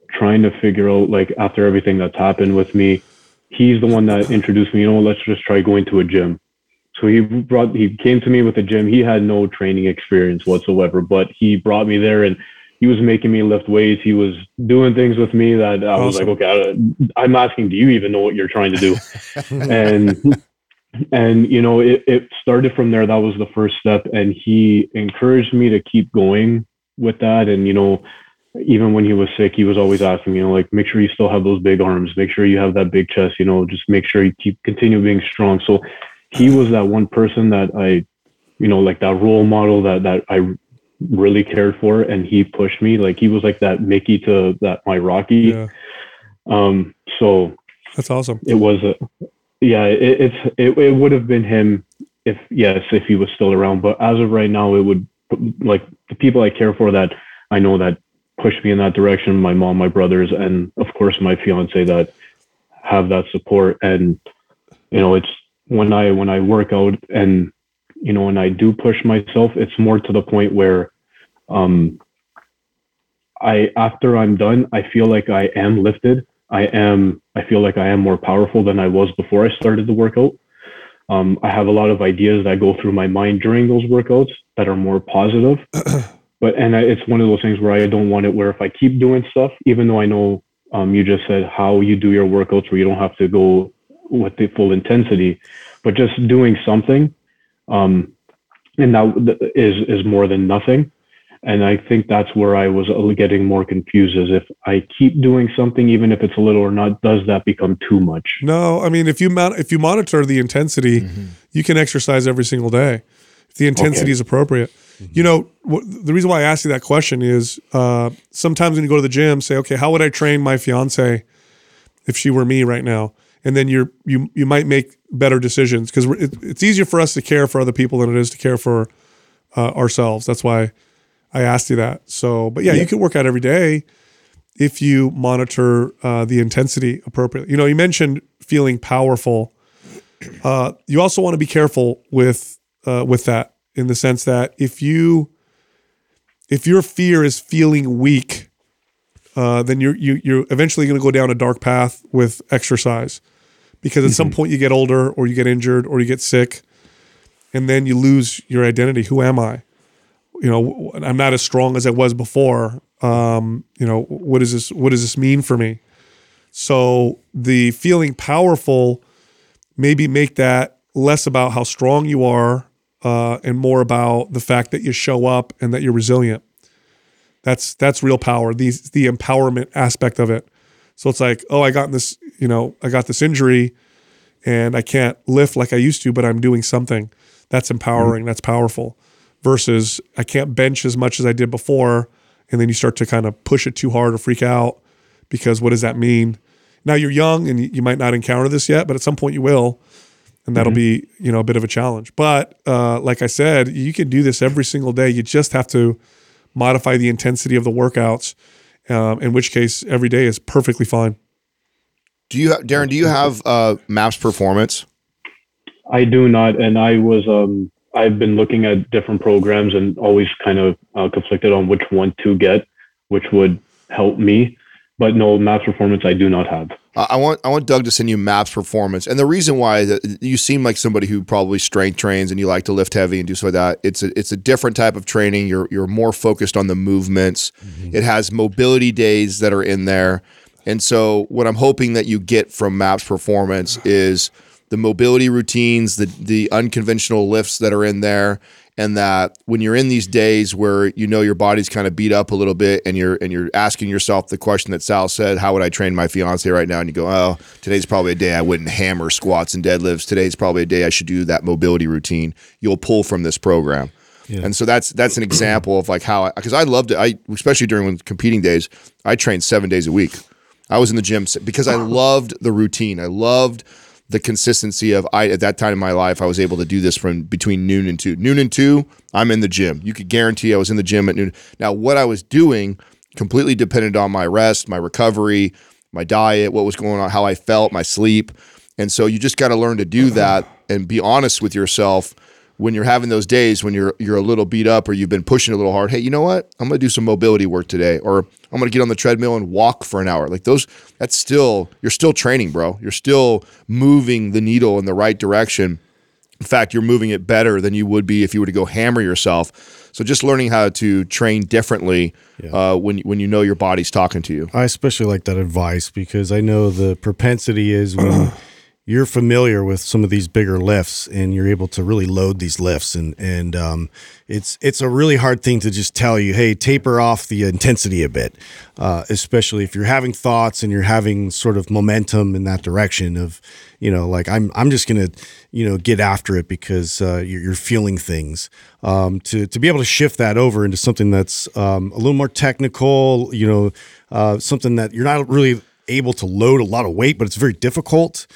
trying to figure out like after everything that's happened with me he's the one that introduced me. You know, let's just try going to a gym. So he brought, he came to me with a gym. He had no training experience whatsoever, but he brought me there and he was making me lift weights. He was doing things with me that I was like, okay, I'm asking, do you even know what you're trying to do? and, and, you know, it, it started from there. That was the first step. And he encouraged me to keep going with that. And, you know, even when he was sick, he was always asking me, you know, like make sure you still have those big arms, make sure you have that big chest, you know, just make sure you keep continue being strong. So he was that one person that I, you know, like that role model that that I really cared for, and he pushed me. Like he was like that Mickey to that my Rocky. Yeah. Um. So that's awesome. It was a, yeah. It, it's it, it would have been him if yes if he was still around, but as of right now, it would like the people I care for that I know that pushed me in that direction. My mom, my brothers, and of course my fiance that have that support. And you know, it's when I when I work out and you know when I do push myself, it's more to the point where um I after I'm done, I feel like I am lifted. I am I feel like I am more powerful than I was before I started the workout. Um, I have a lot of ideas that go through my mind during those workouts that are more positive. but and it's one of those things where I don't want it where if I keep doing stuff, even though I know um, you just said how you do your workouts where you don't have to go with the full intensity, but just doing something, um, and that is is more than nothing. And I think that's where I was getting more confused is if I keep doing something, even if it's a little or not, does that become too much? No, I mean if you mon- if you monitor the intensity, mm-hmm. you can exercise every single day if the intensity okay. is appropriate. Mm-hmm. You know, the reason why I ask you that question is uh, sometimes when you go to the gym, say, okay, how would I train my fiance if she were me right now? And then you're you you might make better decisions because it, it's easier for us to care for other people than it is to care for uh, ourselves. That's why I asked you that. So, but yeah, you can work out every day if you monitor uh, the intensity appropriately. You know, you mentioned feeling powerful. Uh, you also want to be careful with uh, with that in the sense that if you if your fear is feeling weak, uh, then you're you, you're eventually going to go down a dark path with exercise, because at some point you get older or you get injured or you get sick, and then you lose your identity. Who am I? You know, I'm not as strong as I was before. Um, you know, what does this what does this mean for me? So the feeling powerful, maybe make that less about how strong you are uh, and more about the fact that you show up and that you're resilient. That's that's real power. These the empowerment aspect of it. So it's like, oh, I got this, you know, I got this injury, and I can't lift like I used to, but I'm doing something. That's empowering. That's powerful. Versus I can't bench as much as I did before, and then you start to kind of push it too hard or freak out because what does that mean? Now you're young and you might not encounter this yet, but at some point you will and that'll be you know a bit of a challenge. But uh, like I said, you can do this every single day. You just have to modify the intensity of the workouts. Um, in which case, every day is perfectly fine. Do you, Darren? Do you have uh, Maps Performance? I do not, and I was um I've been looking at different programs and always kind of uh, conflicted on which one to get, which would help me. But no, Maps Performance I do not have. I want I want Doug to send you Maps Performance, and the reason why that you seem like somebody who probably strength trains and you like to lift heavy and do so like that. It's a it's a different type of training. You're you're more focused on the movements. Mm-hmm. It has mobility days that are in there, and so what I'm hoping that you get from Maps Performance is the mobility routines, the the unconventional lifts that are in there, and that when you're in these days where you know your body's kind of beat up a little bit and you're and you're asking yourself the question that Sal said, how would I train my fiance right now? And you go, oh, today's probably a day I wouldn't hammer squats and deadlifts. Today's probably a day I should do that mobility routine. You'll pull from this program. And so that's that's an example of like how because I loved it. I especially during when competing days, I trained seven days a week. I was in the gym because I loved the routine. I loved the consistency of I at that time in my life I was able to do this from between noon and two. Noon and two, I'm in the gym. You could guarantee I was in the gym at noon. Now what I was doing completely depended on my rest, my recovery, my diet, what was going on, how I felt, my sleep. And so you just got to learn to do that and be honest with yourself when you're having those days when you're you're a little beat up or you've been pushing a little hard. Hey, you know what? I'm going to do some mobility work today or I'm going to get on the treadmill and walk for an hour. Like those that's still you're still training, bro. You're still moving the needle in the right direction. In fact, you're moving it better than you would be if you were to go hammer yourself. So just learning how to train differently uh, when when you know your body's talking to you. I especially like that advice because I know the propensity is when you're familiar with some of these bigger lifts and you're able to really load these lifts and and um, it's it's a really hard thing to just tell you, hey, taper off the intensity a bit, uh, especially if you're having thoughts and you're having sort of momentum in that direction of, you know, like I'm I'm just gonna, you know, get after it because uh, you're, you're feeling things. Um, to to be able to shift that over into something that's um, a little more technical, you know, uh, something that you're not really able to load a lot of weight, but it's very difficult.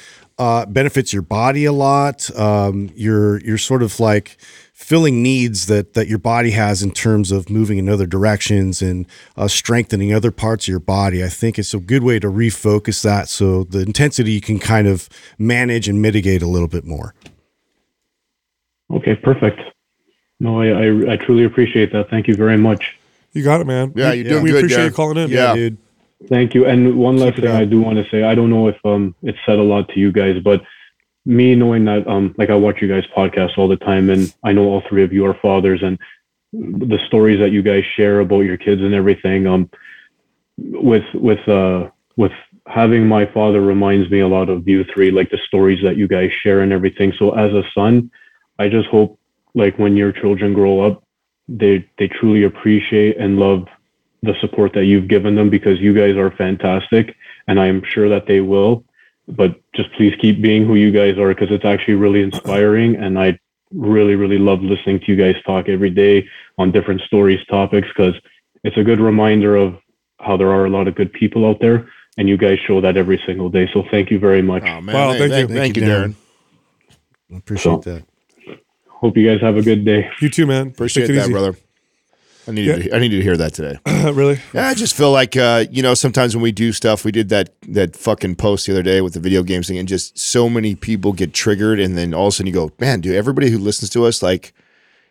Uh, benefits your body a lot. Um, you're you're sort of like filling needs that that your body has in terms of moving in other directions and uh, strengthening other parts of your body. I think it's a good way to refocus that so the intensity you can kind of manage and mitigate a little bit more. Okay, perfect. No, I, I, I truly appreciate that. Thank you very much. You got it, man. Yeah, We- you're doing We good, appreciate Darren. you calling in. Yeah. dude. Thank you. And one last thing I do want to say, I don't know if um it's said a lot to you guys, but me knowing that um like I watch you guys podcasts all the time and I know all three of you are fathers and the stories that you guys share about your kids and everything um with with uh with having my father reminds me a lot of you three like the stories that you guys share and everything so as a son I just hope like when your children grow up they they truly appreciate and love the support that you've given them because you guys are fantastic and I'm sure that they will. But just please keep being who you guys are because it's actually really inspiring and I really, really love listening to you guys talk every day on different stories, topics, because it's a good reminder of how there are a lot of good people out there and you guys show that every single day. So thank you very much. Oh man, Wow, Hey, thank you. thank, Thank you, you, Darren. I appreciate So- that. Hope you guys have a good day. You too, man. Appreciate that, easy. brother. I needed to, I needed to hear that today. really? Yeah, I just feel like uh, you know sometimes when we do stuff, we did that that fucking post the other day with the video games thing, and just so many people get triggered, and then all of a sudden you go, man, do everybody who listens to us like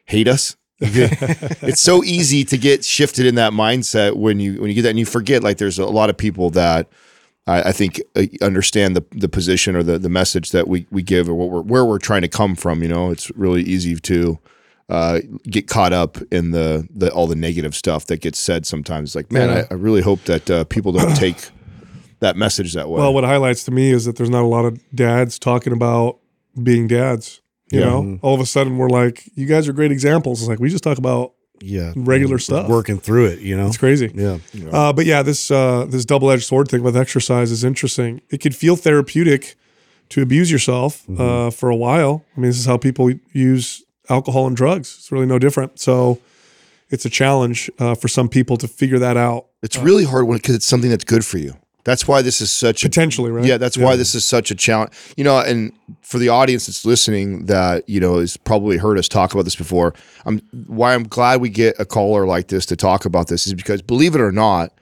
hate us? it's so easy to get shifted in that mindset when you when you get that, and you forget like there's a lot of people that. I I think uh, understand the the position or the the message that we we give or what we're where we're trying to come from. You know, it's really easy to uh, get caught up in the the all the negative stuff that gets said sometimes. Like, man, Yeah. I, I really hope that uh, people don't take that message that way. Well, what highlights to me is that there's not a lot of dads talking about being dads. You Yeah. know, all of a sudden we're like, you guys are great examples. It's like we just talk about Yeah. regular stuff. Working through it, you know? It's crazy. Yeah. Uh, but yeah, this uh, this double edged sword thing with exercise is interesting. It could feel therapeutic to abuse yourself Mm-hmm. uh, for a while. I mean, this is how people use alcohol and drugs. It's really no different. So it's a challenge uh, for some people to figure that out. it's really hard because it's something that's good for you. That's why this is such a Potentially, right? Yeah, that's why this is such a challenge. You know, and for the audience that's listening, that you know has probably heard us talk about this before. I'm why I'm glad we get a caller like this to talk about this is because believe it or not,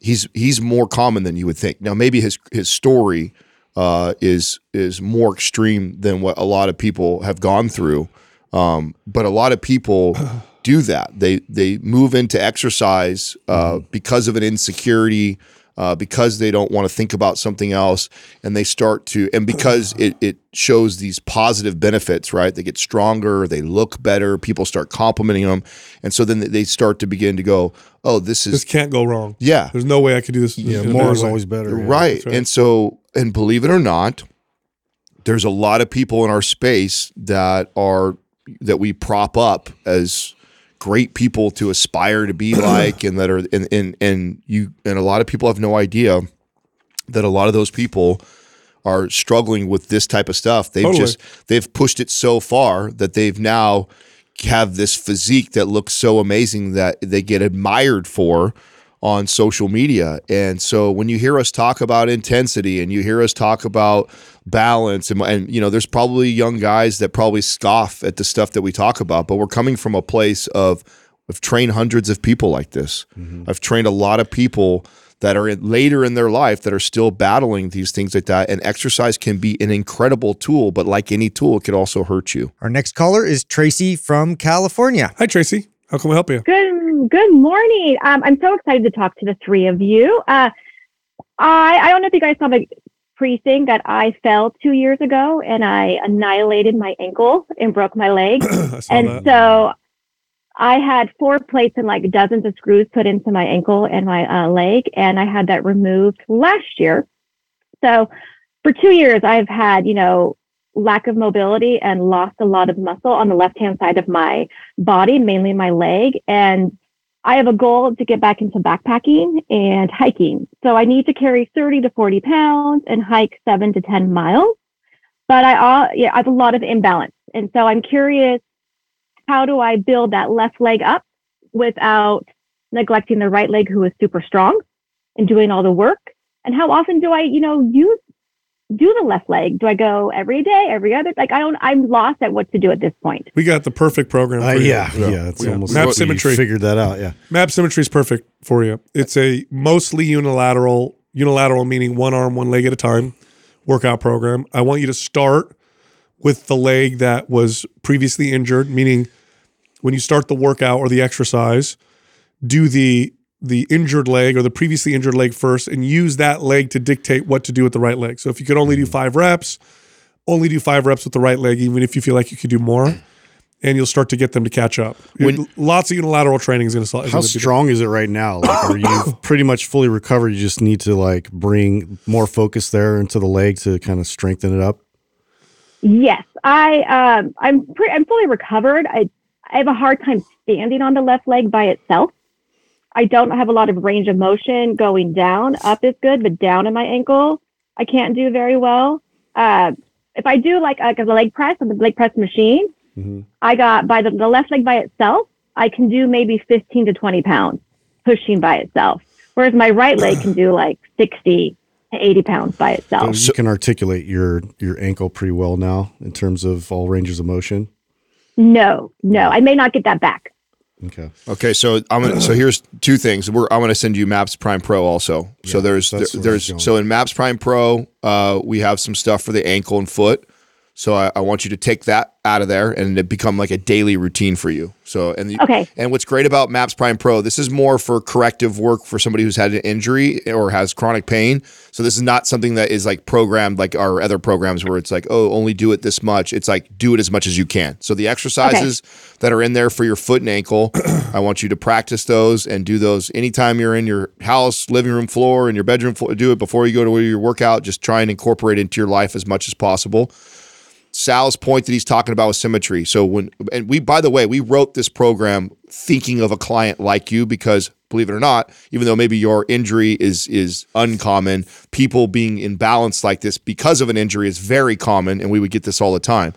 he's he's more common than you would think. Now, maybe his his story uh, is is more extreme than what a lot of people have gone through, um, but a lot of people do that. They they move into exercise uh, because of an insecurity uh, because they don't want to think about something else and they start to and because it, it shows these positive benefits right they get stronger they look better people start complimenting them and so then they start to begin to go oh this is This can't go wrong. yeah There's no way I could do this. Yeah. More is way. always better. yeah. right. right. and so and believe it or not there's a lot of people in our space that are that we prop up as great people to aspire to be like and that are and and and you and a lot of people have no idea that a lot of those people are struggling with this type of stuff they've Totally. just they've pushed it so far that they've now have this physique that looks so amazing that they get admired for on social media. And so when you hear us talk about intensity and you hear us talk about balance and, and you know there's probably young guys that probably scoff at the stuff that we talk about, but we're coming from a place of I've trained hundreds of people like this. Mm-hmm. I've trained a lot of people that are in, later in their life that are still battling these things like that. And exercise can be an incredible tool, but like any tool, it could also hurt you. Our next caller is Tracy from California. Hi, Tracy. How can we help you? Good good morning. Um, I'm so excited to talk to the three of you. Uh, I I don't know if you guys saw the pre-thing that I fell two years ago and I annihilated my ankle and broke my leg. And that. so I had four plates and like dozens of screws put into my ankle and my uh, leg, and I had that removed last year. So for two years, I've had you know lack of mobility and lost a lot of muscle on the left hand side of my body, mainly my leg, and I have a goal to get back into backpacking and hiking. So I need to carry 30 to 40 pounds and hike seven to 10 miles. But I, yeah, I have a lot of imbalance. And so I'm curious, how do I build that left leg up without neglecting the right leg who is super strong and doing all the work? And how often do I, you know, use, do the left leg? Do I go every day, every other? Like I don't, I'm lost at what to do at this point. we got the perfect program. Uh, for you. yeah, yeah, It's Yeah. almost Map symmetry. Figured that out. Yeah. Map symmetry is perfect for you. It's a mostly unilateral, unilateral meaning one arm, one leg at a time workout program. I want you to start with the leg that was previously injured, meaning when you start the workout or the exercise, do the the injured leg or the previously injured leg first and use that leg to dictate what to do with the right leg. So if you could only do 5 reps, only do 5 reps with the right leg even if you feel like you could do more. And you'll start to get them to catch up. When- Lots of unilateral training is going to. Solve. How strong is it right now? Like, are you pretty much fully recovered? You just need to like bring more focus there into the leg to kind of strengthen it up. Yes, I um I'm pretty I'm fully recovered. I I have a hard time standing on the left leg by itself. I don't have a lot of range of motion going down. Up is good, but down in my ankle, I can't do very well. Uh, if I do like, like a leg press on the leg press machine, Mhm. I got by the, the left leg by itself, I can do maybe 15 to 20 pounds pushing by itself. Whereas my right leg can do like 60 to 80 pounds by itself. So you can articulate your your ankle pretty well now in terms of all ranges of motion. No, no, I may not get that back. Okay. Okay, so I'm gonna, so here's two things. We're I'm going to send you Maps Prime Pro also. so there's there- where I was there's so in Maps Prime Pro, uh, we have some stuff for the ankle and foot. So I, I want you to take that out of there and it become like a daily routine for you. So and the, Okay. and what's great about Maps Prime Pro, this is more for corrective work for somebody who's had an injury or has chronic pain. So this is not something that is like programmed like our other programs where it's like, oh, only do it this much. It's like do it as much as you can. So the exercises that are in there for your foot and ankle, I want you to practice those and do those anytime you're in your house, living room floor, in your bedroom floor. Do it before you go to your workout. Just try and incorporate into your life as much as possible. Sal's point that he's talking about with symmetry. So when and we by the way, we wrote this program thinking of a client like you because believe it or not, even though maybe your injury is is uncommon, people being imbalanced like this because of an injury is very common and we would get this all the time.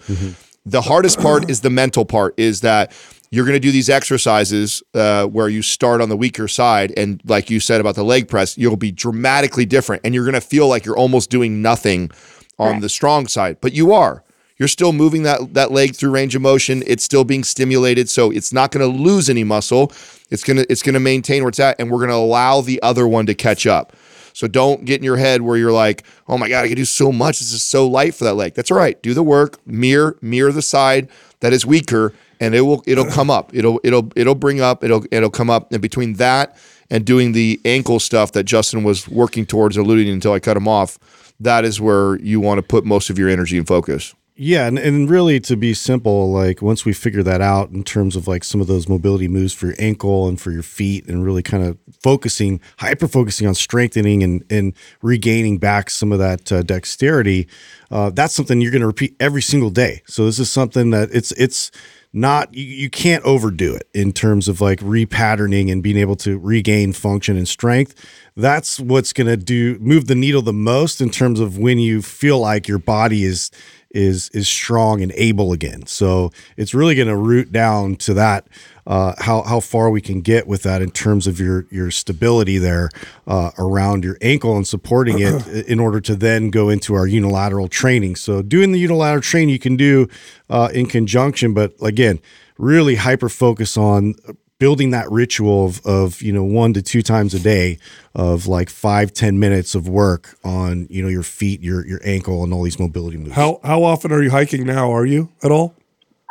The hardest part is the mental part is that you're going to do these exercises uh, where you start on the weaker side and like you said about the leg press, you'll be dramatically different and you're going to feel like you're almost doing nothing on Correct. the strong side, but you are. You're still moving that that leg through range of motion. It's still being stimulated, so it's not going to lose any muscle. It's gonna it's gonna maintain where it's at, and we're going to allow the other one to catch up. So don't get in your head where you're like, oh my god, I can do so much. This is so light for that leg. That's all right. Do the work. Mirror mirror the side that is weaker, and it will it'll come up. It'll it'll it'll bring up. It'll it'll come up. And between that and doing the ankle stuff that Justin was working towards, alluding until I cut him off, that is where you want to put most of your energy and focus. Yeah, and, and really to be simple, like once we figure that out in terms of like some of those mobility moves for your ankle and for your feet, and really kind of focusing, hyper focusing on strengthening and and regaining back some of that uh, dexterity, uh, that's something you're going to repeat every single day. So this is something that it's it's not you, you can't overdo it in terms of like repatterning and being able to regain function and strength that's what's going to do move the needle the most in terms of when you feel like your body is is is strong and able again so it's really going to root down to that uh, how how far we can get with that in terms of your your stability there uh, around your ankle and supporting it in order to then go into our unilateral training. So doing the unilateral training you can do uh, in conjunction, but again, really hyper focus on building that ritual of, of you know one to two times a day of like five ten minutes of work on you know your feet your your ankle and all these mobility moves How how often are you hiking now? Are you at all?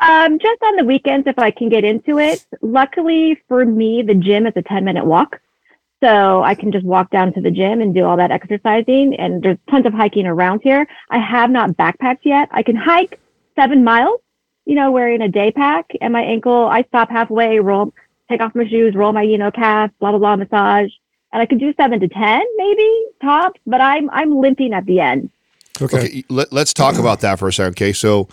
Um, just on the weekends if I can get into it. Luckily for me, the gym is a 10 minute walk. So I can just walk down to the gym and do all that exercising. And there's tons of hiking around here. I have not backpacked yet. I can hike seven miles, you know, wearing a day pack and my ankle, I stop halfway, roll, take off my shoes, roll my, you know, calf, blah, blah, blah, massage. And I could do seven to 10 maybe tops, but I'm, I'm limping at the end. Okay. Okay, let, us talk about that for a second. Okay, so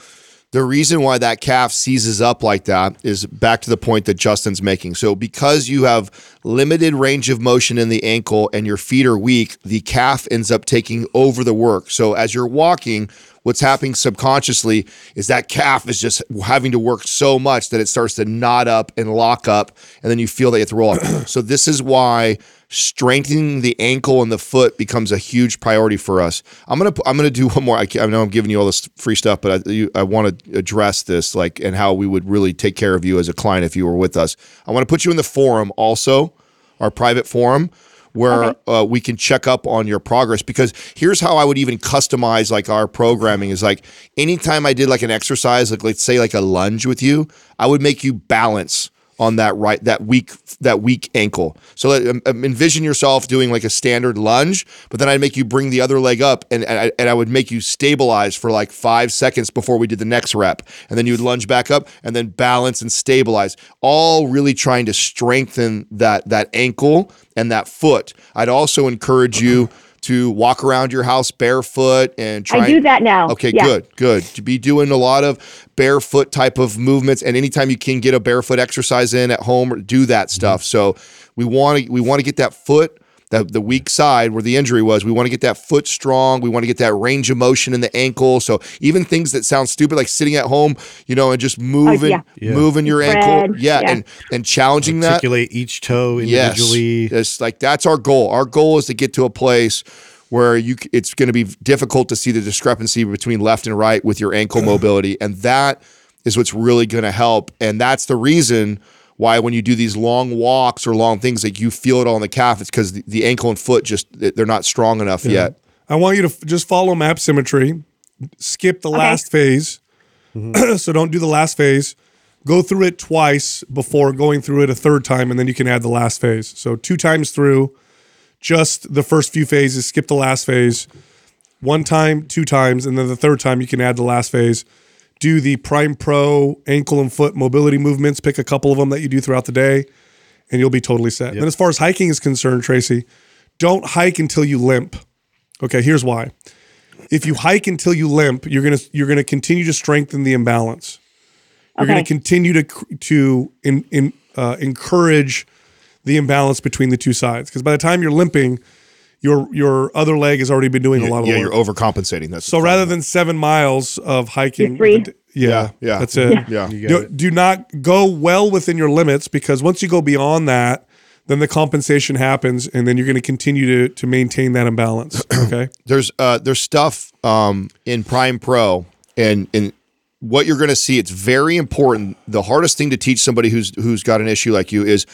the reason why that calf seizes up like that is back to the point that Justin's making. So, because you have limited range of motion in the ankle and your feet are weak, the calf ends up taking over the work. So, as you're walking, what's happening subconsciously is that calf is just having to work so much that it starts to knot up and lock up, and then you feel that you have to roll up. so, this is why strengthening the ankle and the foot becomes a huge priority for us. I'm gonna I'm gonna do one more. I, I know I'm giving you all this free stuff, but I you, I want to address this like and how we would really take care of you as a client if you were with us. I want to put you in the forum also, our private forum. Where uh, we can check up on your progress. Because here's how I would even customize like our programming is like anytime I did like an exercise like let's say like a lunge with you I would make you balance on that right that weak that weak ankle. So um, um, envision yourself doing like a standard lunge, but then I'd make you bring the other leg up, and and I, and I would make you stabilize for like five seconds before we did the next rep, and then you would lunge back up, and then balance and stabilize. All really trying to strengthen that that ankle and that foot. I'd also encourage you. To walk around your house barefoot and try. I do that now. Okay, Yeah. good, good. To be doing a lot of barefoot type of movements, and anytime you can get a barefoot exercise in at home, do that stuff. Mm-hmm. So we want to we want to get that foot. That the weak side where the injury was, we want to get that foot strong. We want to get that range of motion in the ankle. So even things that sound stupid, like sitting at home, you know, and just moving, oh, yeah. Yeah. moving your Spread, ankle, yeah, yeah. and and challenging that. articulate each toe Yes, individually it's like that's our goal. Our goal is to get to a place where you it's going to be difficult to see the discrepancy between left and right with your ankle mobility, and that is what's really going to help. And that's the reason why when you do these long walks or long things like you feel it all in the calf it's because the, the ankle and foot just they're not strong enough yet I want you to f- just follow MAPS Symmetry, skip the last phase. Mm-hmm. so don't do the last phase. Go through it twice before going through it a third time, and then you can add the last phase. So two times through, just the first few phases, skip the last phase. One time, two times, and then the third time you can add the last phase. Do the Prime Pro ankle and foot mobility movements. Pick a couple of them that you do throughout the day, and you'll be totally set. And as far as hiking is concerned, Tracy, don't hike until you limp. Okay, here's why. If you hike until you limp, you're gonna you're gonna continue to strengthen the imbalance. You're Okay. gonna continue to to in, in, uh, encourage the imbalance between the two sides because by the time you're limping, your your other leg has already been doing a lot of work. yeah the you're overcompensating that's So rather than seven miles of hiking, You're free. yeah, Yeah, yeah. that's it. Yeah. You Do, it. do not go well within your limits because once you go beyond that, then the compensation happens, and then you're going to continue to to maintain that imbalance. Okay. there's uh there's stuff um in Prime Pro and and what you're going to see it's very important the hardest thing to teach somebody who's who's got an issue like you is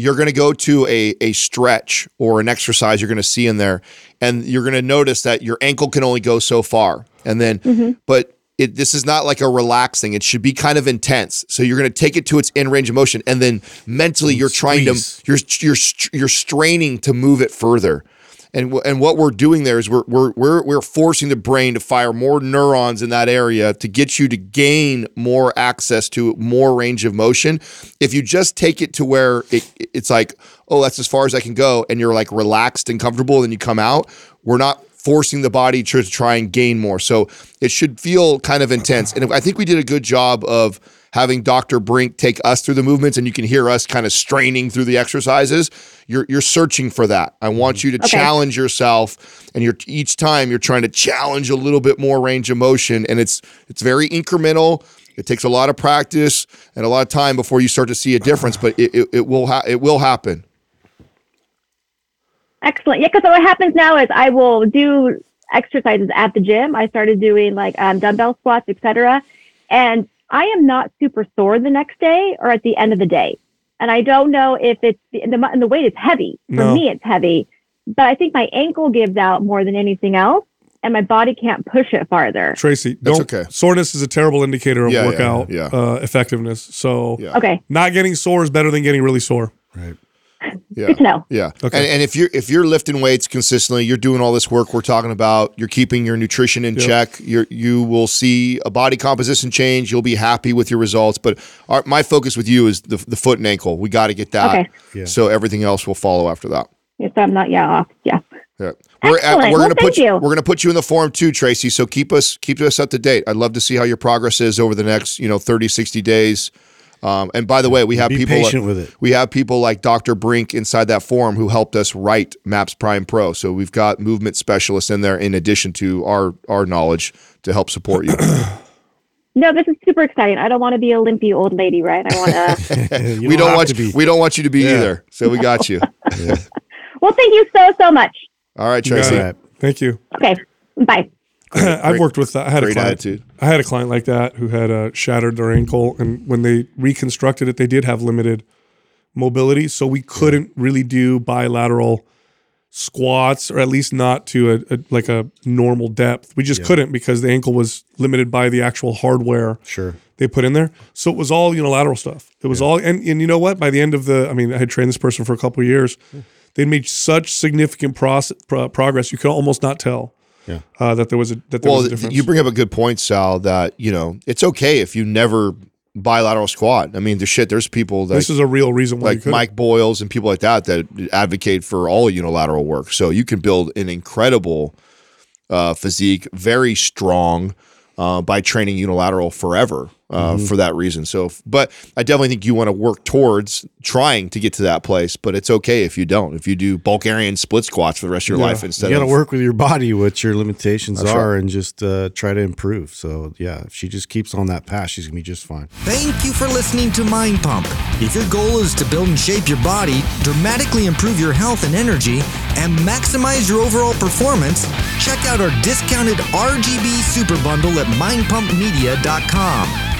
you're going to go to a a stretch or an exercise you're going to see in there and you're going to notice that your ankle can only go so far and then mm-hmm. but it, this is not like a relaxing. It should be kind of intense. So you're going to take it to its in range of motion, and then mentally you're trying to you're you're you're straining to move it further. And wh- and what we're doing there is we're we're we're we're forcing the brain to fire more neurons in that area to get you to gain more access to more range of motion. If you just take it to where it, it's like, oh, that's as far as I can go, and you're like relaxed and comfortable, and you come out, we're not forcing the body to try and gain more. So it should feel kind of intense. And I think we did a good job of having Dr. Brink take us through the movements and you can hear us kind of straining through the exercises. You're you're searching for that. I want you to challenge yourself and you're each time you're trying to challenge a little bit more range of motion and it's it's very incremental. It takes a lot of practice and a lot of time before you start to see a difference, but it, it, it will ha- it will happen. Excellent. Yeah, because what happens now is I will do exercises at the gym. I started doing like um, dumbbell squats, etc. And I am not super sore the next day or at the end of the day. And I don't know if it's the, and the, and the weight is heavy. For No. me, it's heavy. But I think my ankle gives out more than anything else, and my body can't push it farther. Tracy, don't okay. soreness is a terrible indicator of Yeah, yeah, workout yeah. Uh, effectiveness. So Yeah. Okay, not getting sore is better than getting really sore. Right. Yeah. good to know. Yeah. Okay. And, and if you're if you're lifting weights consistently, you're doing all this work we're talking about. You're keeping your nutrition in Yep. check. You you will see a body composition change. You'll be happy with your results. But our, my focus with you is the, the foot and ankle. We got to get that. Okay. Yeah. So everything else will follow after that. Yes, I'm not. Yeah, off. Yeah. Yeah. We're, at, we're Well, gonna put thank you. we're gonna put you in the forum too, Tracy. So keep us keep us up to date. I'd love to see how your progress is over the next, you know, 30, 60 days. Um, and by the way, we have Be people patient with it. we have people like Dr. Brink inside that forum who helped us write Maps Prime Pro. So we've got movement specialists in there in addition to our our knowledge to help support you. No, this is super exciting. I don't want to be a limpy old lady, right? I want to. You we don't want to you, be. we don't want you to be Yeah. either. So we got you. well, thank you so so much. All right, Tracy. it. Right. Thank you. Okay, bye. I've worked with. I had a client. attitude. I had a client like that who had uh, shattered their ankle, and when they reconstructed it, they did have limited mobility, so we couldn't really do bilateral squats, or at least not to a, a like a normal depth. We just couldn't because the ankle was limited by the actual hardware Sure. they put in there. So it was all unilateral stuff. It was all, and, and you know what? By the end of the, I mean, I had trained this person for a couple of years. They'd made such significant pro- progress, you could almost not tell Yeah. uh, that there was a that there Well, was a difference. you bring up a good point, Sal. That you know it's okay if you never bilateral squat. I mean, the shit. There's people that this is a real reason why like. Mike Boyles and people like that that advocate for all unilateral work. So you can build an incredible uh, physique, very strong uh, by training unilateral forever uh, Mm-hmm. for that reason. So, but I definitely think you want to work towards trying to get to that place. But it's okay if you don't. If you do Bulgarian split squats for the rest of your Yeah. life instead of. You got to work with your body, what your limitations are, right. and just uh, try to improve. So, yeah, if she just keeps on that path, she's going to be just fine. Thank you for listening to Mind Pump. If your goal is to build and shape your body, dramatically improve your health and energy, and maximize your overall performance, check out our discounted RGB Super Bundle at mindpumpmedia.com.